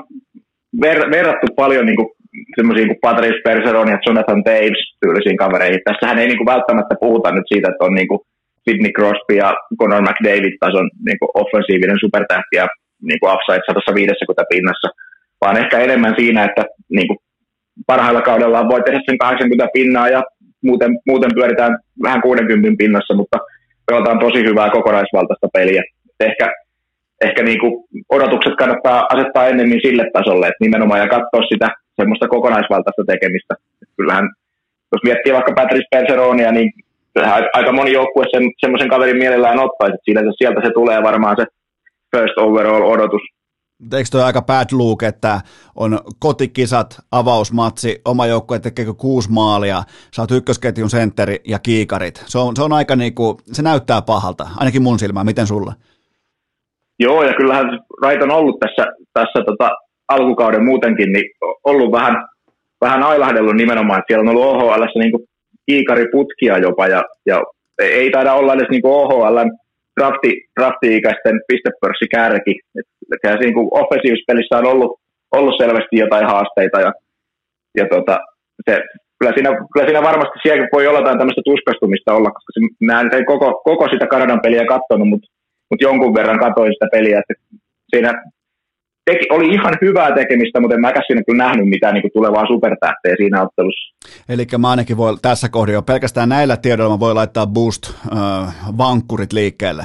ver- verrattu paljon niin kuin, semmoisiin kuin Patrice Perseron ja Jonathan Taves tyylisiin kavereihin. Tässähän ei niin kuin, välttämättä puhuta nyt siitä, että on niin kuin, Sidney Crosby ja Conor McDavid tason niin kuin, offensiivinen supertähti ja niin kuin upside 150 pinnassa, vaan ehkä enemmän siinä, että niin kuin, parhailla kaudella voi tehdä sen 80 pinnaa ja muuten, muuten pyöritään vähän 60 pinnassa, mutta pelataan tosi hyvää kokonaisvaltaista peliä. Ehkä ehkä niin kuin odotukset kannattaa asettaa ennemmin sille tasolle, että nimenomaan ja katsoa sitä semmoista kokonaisvaltaista tekemistä. Kyllähän, jos miettii vaikka Patrice Perseronia, niin aika moni joukkue sen, semmoisen kaverin mielellään ottaisi, että sieltä, sieltä se tulee varmaan se first overall odotus. Eikö toi aika bad look, että on kotikisat, avausmatsi, oma joukkue tekeekö kuusi maalia, sä oot ykkösketjun sentteri ja kiikarit. Se on, se on aika niinku, se näyttää pahalta, ainakin mun silmään. Miten sulla? Joo, ja kyllähän Rait on ollut tässä, tässä tota, alkukauden muutenkin, niin ollut vähän, vähän ailahdellut nimenomaan, että siellä on ollut OHL niin kiikariputkia jopa, ja, ja ei taida olla edes niin OHL drafti, drafti-ikäisten pistepörssikärki. Että niin offensiivispelissä on ollut, ollut selvästi jotain haasteita, ja, ja tota, se, kyllä, siinä, kyllä siinä varmasti siellä voi olla jotain tämmöistä tuskastumista olla, koska se, mä en koko, koko sitä Kanadan peliä katsonut, mutta, mutta jonkun verran katsoin sitä peliä, että siinä teki, oli ihan hyvää tekemistä, mutta en mäkäs siinä kyllä nähnyt mitään niin tulevaa supertähteä siinä ottelussa. Eli mä ainakin voi tässä kohdassa jo pelkästään näillä tiedoilla voi laittaa boost-vankkurit äh, liikkeelle.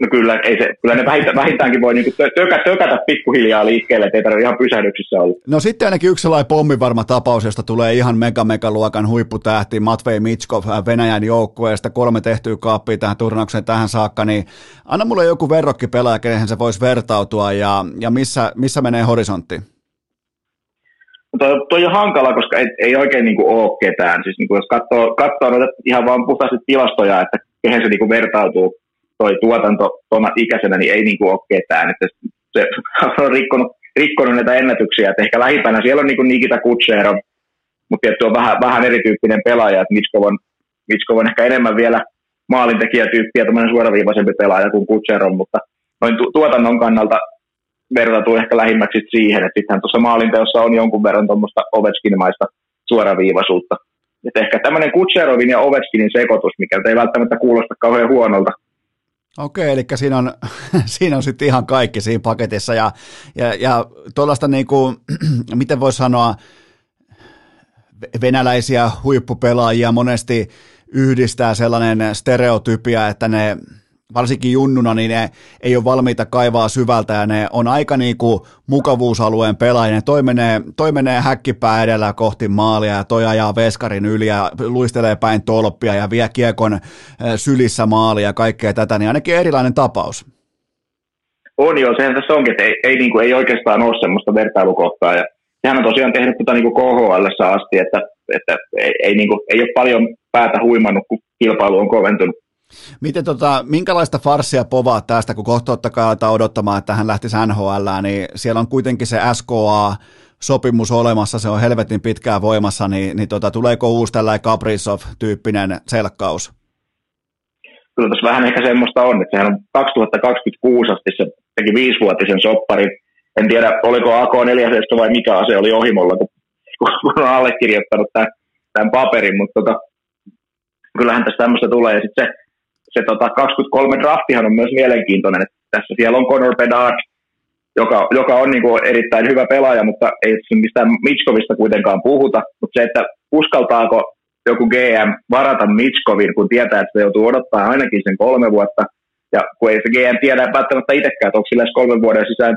No kyllä, ei se, kyllä ne vähintäänkin voi niinku tökä, tökätä pikkuhiljaa liikkeelle, ettei tarvitse ihan pysähdyksissä olla. No sitten ainakin yksi sellainen pommivarma tapaus, josta tulee ihan mega mega luokan huipputähti Matvei Mitskov äh, Venäjän joukkueesta, kolme tehtyä kaappia tähän turnaukseen tähän saakka, niin anna mulle joku verrokkipelaaja, kehen se voisi vertautua ja, ja missä, missä menee horisontti? No toi, toi on hankala, koska ei, ei oikein niinku ole ketään. Siis niinku jos katsoo, katsoo noita ihan vaan puhtaasti tilastoja, että kehen se niinku vertautuu, toi tuotanto tuona ikäisenä niin ei niin kuin ole ketään. Että se on rikkonut, rikkonut näitä ennätyksiä. Että ehkä lähimpänä siellä on niin kuin Nikita Kutsero, mutta tietysti on vähän, vähän erityyppinen pelaaja. Että Mitskov on, Mitskov on ehkä enemmän vielä maalintekijätyyppi ja tämmöinen suoraviivaisempi pelaaja kuin Kutsero, mutta noin tu- tuotannon kannalta vertautuu ehkä lähimmäksi siihen, että sittenhän tuossa maalinteossa on jonkun verran tuommoista Ovechkin-maista suoraviivaisuutta. Et ehkä tämmöinen Kutserovin ja Ovechkinin sekoitus, mikä ei välttämättä kuulosta kauhean huonolta, Okei, eli siinä on, siinä on sitten ihan kaikki siinä paketissa ja, ja, ja tuollaista niin kuin, miten voi sanoa, venäläisiä huippupelaajia monesti yhdistää sellainen stereotypia, että ne varsinkin junnuna, niin ne ei ole valmiita kaivaa syvältä ja ne on aika niin kuin mukavuusalueen pelaajia. Toi menee, toi menee häkkipää edellä kohti maalia ja toi ajaa veskarin yli ja luistelee päin tolppia ja vie kiekon eh, sylissä maalia ja kaikkea tätä, niin ainakin erilainen tapaus. On joo, sehän tässä onkin, että ei, ei, niin kuin, ei oikeastaan ole semmoista vertailukohtaa ja sehän on tosiaan tehnyt tätä niin KHL asti, että, että ei, ei, niin kuin, ei ole paljon päätä huimannut, kun kilpailu on koventunut. Miten tota, minkälaista farssia povaa tästä, kun kohta totta kai odottamaan, että hän lähtisi NHL, niin siellä on kuitenkin se SKA, sopimus olemassa, se on helvetin pitkään voimassa, niin, niin tota, tuleeko uusi tällainen Kaprizov-tyyppinen selkkaus? Kyllä tässä vähän ehkä semmoista on, että sehän on 2026 asti, se teki viisivuotisen sopparin. En tiedä, oliko AK-47 vai mikä ase oli ohimolla, kun, kun on allekirjoittanut tämän, tämän paperin, mutta tota, kyllähän tässä tämmöistä tulee. Ja sitten se se tota, 23 draftihan on myös mielenkiintoinen. Että tässä siellä on Conor Bedard, joka, joka on niin kuin erittäin hyvä pelaaja, mutta ei mistään Mitchkovista kuitenkaan puhuta. Mutta se, että uskaltaako joku GM varata Mitchkovin, kun tietää, että se joutuu odottaa ainakin sen kolme vuotta, ja kun ei se GM tiedä välttämättä itsekään, että onko sillä kolmen vuoden sisään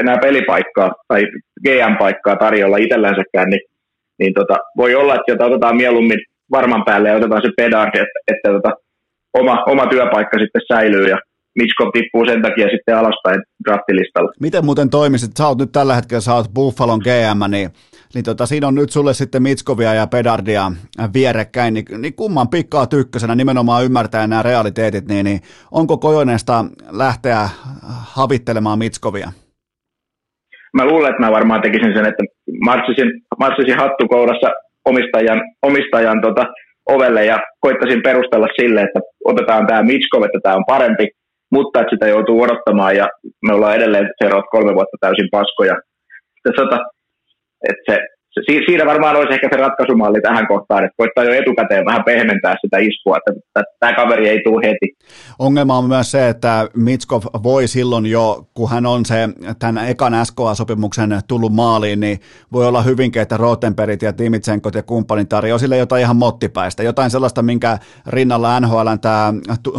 enää pelipaikkaa tai GM-paikkaa tarjolla itsellänsäkään, niin, niin tota, voi olla, että jota otetaan mieluummin varman päälle ja otetaan se pedard, että, että tota, oma, oma työpaikka sitten säilyy ja Mitchkov tippuu sen takia sitten alaspäin draftilistalla. Miten muuten toimisit? Sä oot nyt tällä hetkellä, sä oot Buffalon GM, niin, niin tota, siinä on nyt sulle sitten Mitskovia ja Pedardia vierekkäin, niin, niin kumman pikkaa tykkösenä nimenomaan ymmärtää nämä realiteetit, niin, niin onko Kojoneesta lähteä havittelemaan Mitskovia? Mä luulen, että mä varmaan tekisin sen, että marssisin, marssisin hattukourassa omistajan, omistajan tota, ovelle ja koittaisin perustella sille, että otetaan tämä Mitchkov, että tämä on parempi, mutta että sitä joutuu odottamaan ja me ollaan edelleen seuraavat kolme vuotta täysin paskoja. Että, että se, siinä varmaan olisi ehkä se ratkaisumalli tähän kohtaan, että koittaa jo etukäteen vähän pehmentää sitä iskua, että tämä kaveri ei tule heti. Ongelma on myös se, että Mitskov voi silloin jo, kun hän on se tämän ekan SKA-sopimuksen tullut maaliin, niin voi olla hyvinkin, että Rotenperit ja Timitsenkot ja kumppanit tarjoaa sille jotain ihan mottipäistä, jotain sellaista, minkä rinnalla NHL tämä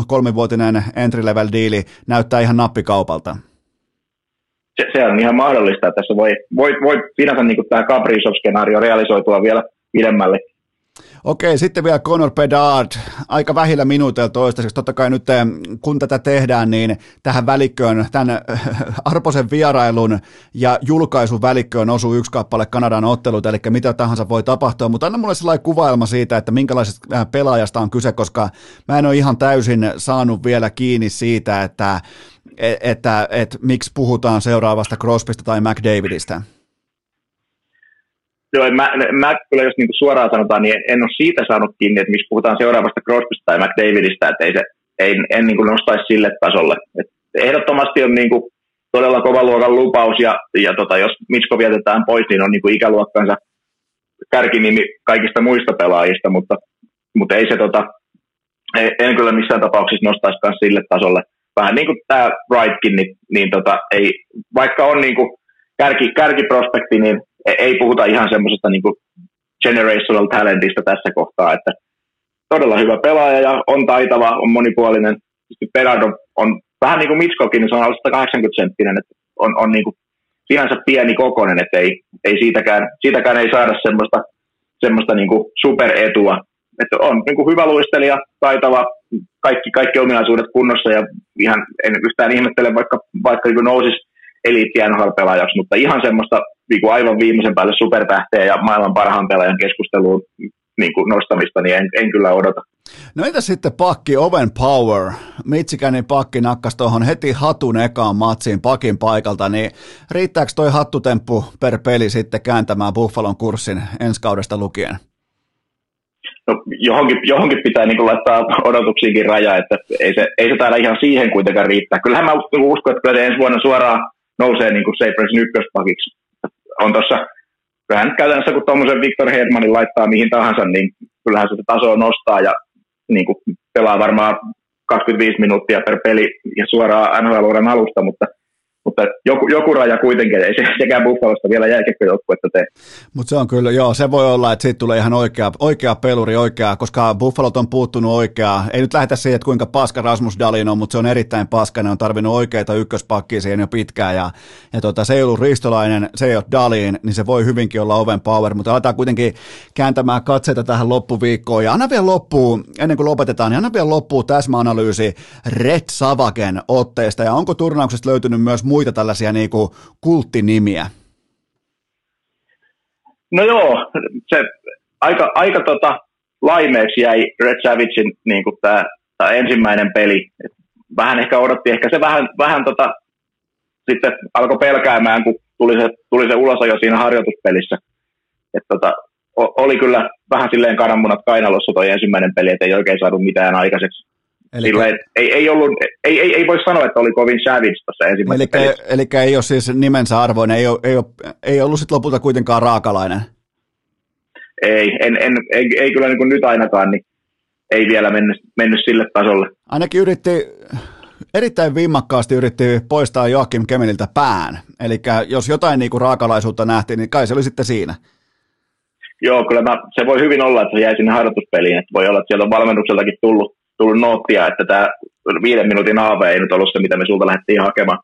kolmivuotinen entry-level diili näyttää ihan nappikaupalta se, se on ihan mahdollista, että tässä voi, voi, voi sinänsä niin tämä Kaprizov-skenaario realisoitua vielä pidemmälle. Okei, sitten vielä Conor Bedard, aika vähillä minuuteilla toistaiseksi. Totta kai nyt eh, kun tätä tehdään, niin tähän välikköön, tämän eh, Arposen vierailun ja julkaisun välikköön osuu yksi kappale Kanadan ottelut, eli mitä tahansa voi tapahtua, mutta anna mulle sellainen kuvailma siitä, että minkälaisesta eh, pelaajasta on kyse, koska mä en ole ihan täysin saanut vielä kiinni siitä, että, että, että, että miksi puhutaan seuraavasta Crosbysta tai McDavidistä. Joo, mä, mä kyllä jos niin suoraan sanotaan, niin en, en ole siitä saanut kiinni, että miksi puhutaan seuraavasta Crosbysta tai McDavidista, että ei se, ei, en niin kuin nostaisi sille tasolle. Et ehdottomasti on niin kuin todella kova luokan lupaus, ja, ja tota, jos Mitsko vietetään pois, niin on niin kuin ikäluokkansa kärkinimi kaikista muista pelaajista, mutta, mutta ei se, tota, en kyllä missään tapauksessa nostaisi sille tasolle. Vähän niin kuin tämä Wrightkin, niin, niin tota, ei, vaikka on niin kuin kärki, kärkiprospekti, niin ei puhuta ihan semmoisesta niin generational talentista tässä kohtaa, että todella hyvä pelaaja ja on taitava, on monipuolinen. On, on vähän niin kuin Mitskokin, niin se on alle 180 senttinen, että on, on niin kuin sinänsä pieni kokonen, että ei, ei siitäkään, siitäkään, ei saada semmoista, semmoista niin kuin superetua. Että on niin kuin hyvä luistelija, taitava, kaikki, kaikki ominaisuudet kunnossa ja ihan en yhtään ihmettele, vaikka, vaikka niin nousisi eliitti NHL-pelaajaksi, mutta ihan semmoista niin kuin aivan viimeisen päälle supertähteä ja maailman parhaan pelaajan keskusteluun niin kuin nostamista, niin en, en kyllä odota. No entä sitten pakki Oven Power? Mitsikänin pakki nakkas tuohon heti hatun ekaan matsiin pakin paikalta, niin riittääkö toi hattutemppu per peli sitten kääntämään Buffalon kurssin ensi kaudesta lukien? No, johonkin, johonkin pitää niin laittaa odotuksiinkin raja, että ei se, ei se taida ihan siihen kuitenkaan riittää. Kyllähän mä uskon, että kyllä ensi vuonna suoraan nousee niin kuin Sabresin ykköspakiksi. On tuossa vähän käytännössä, kun tuommoisen Victor Hedmanin laittaa mihin tahansa, niin kyllähän se taso nostaa ja niin kuin pelaa varmaan 25 minuuttia per peli ja suoraan NHL-uran alusta, mutta mutta joku, joku raja kuitenkin, ei se, sekään Buffalosta vielä jääkiekkojoukkuetta tee. Mutta se on kyllä, joo, se voi olla, että siitä tulee ihan oikea, oikea peluri, oikea, koska Buffalot on puuttunut oikeaa. Ei nyt lähdetä siihen, että kuinka paska Rasmus Dalin on, mutta se on erittäin paska, ne on tarvinnut oikeita ykköspakkia siihen jo pitkään, ja, ja tota, se ei ollut Ristolainen, se ei ole Dalin, niin se voi hyvinkin olla oven power, mutta aletaan kuitenkin kääntämään katseita tähän loppuviikkoon, ja anna vielä loppuun, ennen kuin lopetetaan, niin anna vielä loppuun täsmäanalyysi Red Savaken otteesta, ja onko turnauksesta löytynyt myös muita tällaisia niin kuin kulttinimiä? No joo, se aika, aika tota, laimeeksi jäi Red Savagein niin tämä, ensimmäinen peli. Vähän ehkä odotti, ehkä se vähän, vähän tota, sitten alkoi pelkäämään, kun tuli se, tuli se ulosajo siinä harjoituspelissä. Et tota, oli kyllä vähän silleen kananmunat kainalossa toi ensimmäinen peli, että ei oikein saanut mitään aikaiseksi. Eli ei, ei, ollut, ei, ei, ei voi sanoa, että oli kovin savage tuossa ensimmäisessä eli, eli ei ole siis nimensä arvoinen, ei, ole, ei, ole, ei ollut sitten lopulta kuitenkaan raakalainen. Ei, en, en, ei, ei kyllä niin kuin nyt ainakaan, niin ei vielä mennyt, mennyt sille tasolle. Ainakin yritti, erittäin vimmakkaasti yritti poistaa Joakim Kemeliltä pään. Eli jos jotain niin kuin raakalaisuutta nähtiin, niin kai se oli sitten siinä. Joo, kyllä mä, se voi hyvin olla, että se jäi sinne harjoituspeliin. Että voi olla, että sieltä on valmennukseltakin tullut, tullut noottia, että tämä viiden minuutin AV ei nyt ollut se, mitä me sulta lähdettiin hakemaan.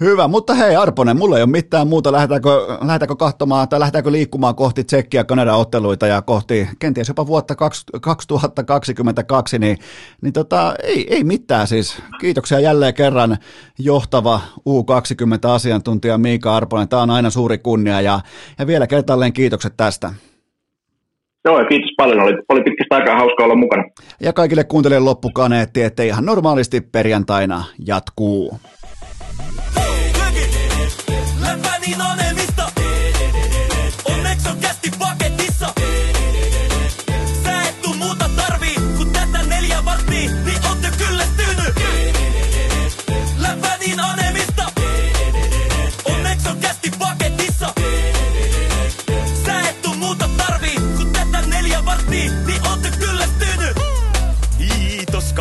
Hyvä, mutta hei Arponen, mulla ei ole mitään muuta. Lähdetäänkö, lähdetäänkö katsomaan tai lähdetäänkö liikkumaan kohti Tsekkiä Kanadan otteluita ja kohti kenties jopa vuotta 2022, niin, niin tota, ei, ei mitään siis. Kiitoksia jälleen kerran johtava U20-asiantuntija Miika Arponen. Tämä on aina suuri kunnia ja, ja vielä kertaalleen kiitokset tästä. Joo, ja kiitos paljon. Oli, oli pitkästä aikaa hauska olla mukana. Ja kaikille kuuntelijoille loppukaneetti, että ihan normaalisti perjantaina jatkuu.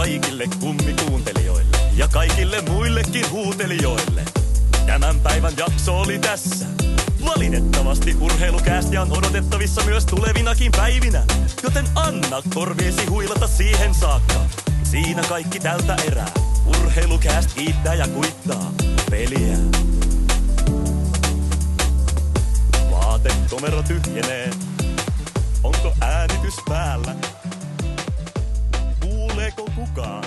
Kaikille kummikuuntelijoille ja kaikille muillekin huutelijoille. Tämän päivän jakso oli tässä. Valitettavasti urheilukäästi on odotettavissa myös tulevinakin päivinä, joten anna korviesi huilata siihen saakka. Siinä kaikki tältä erää. Urheilukääst kiittää ja kuittaa peliä. Vaatekomero tyhjenee. Onko äänitys päällä? tuleeko kukaan?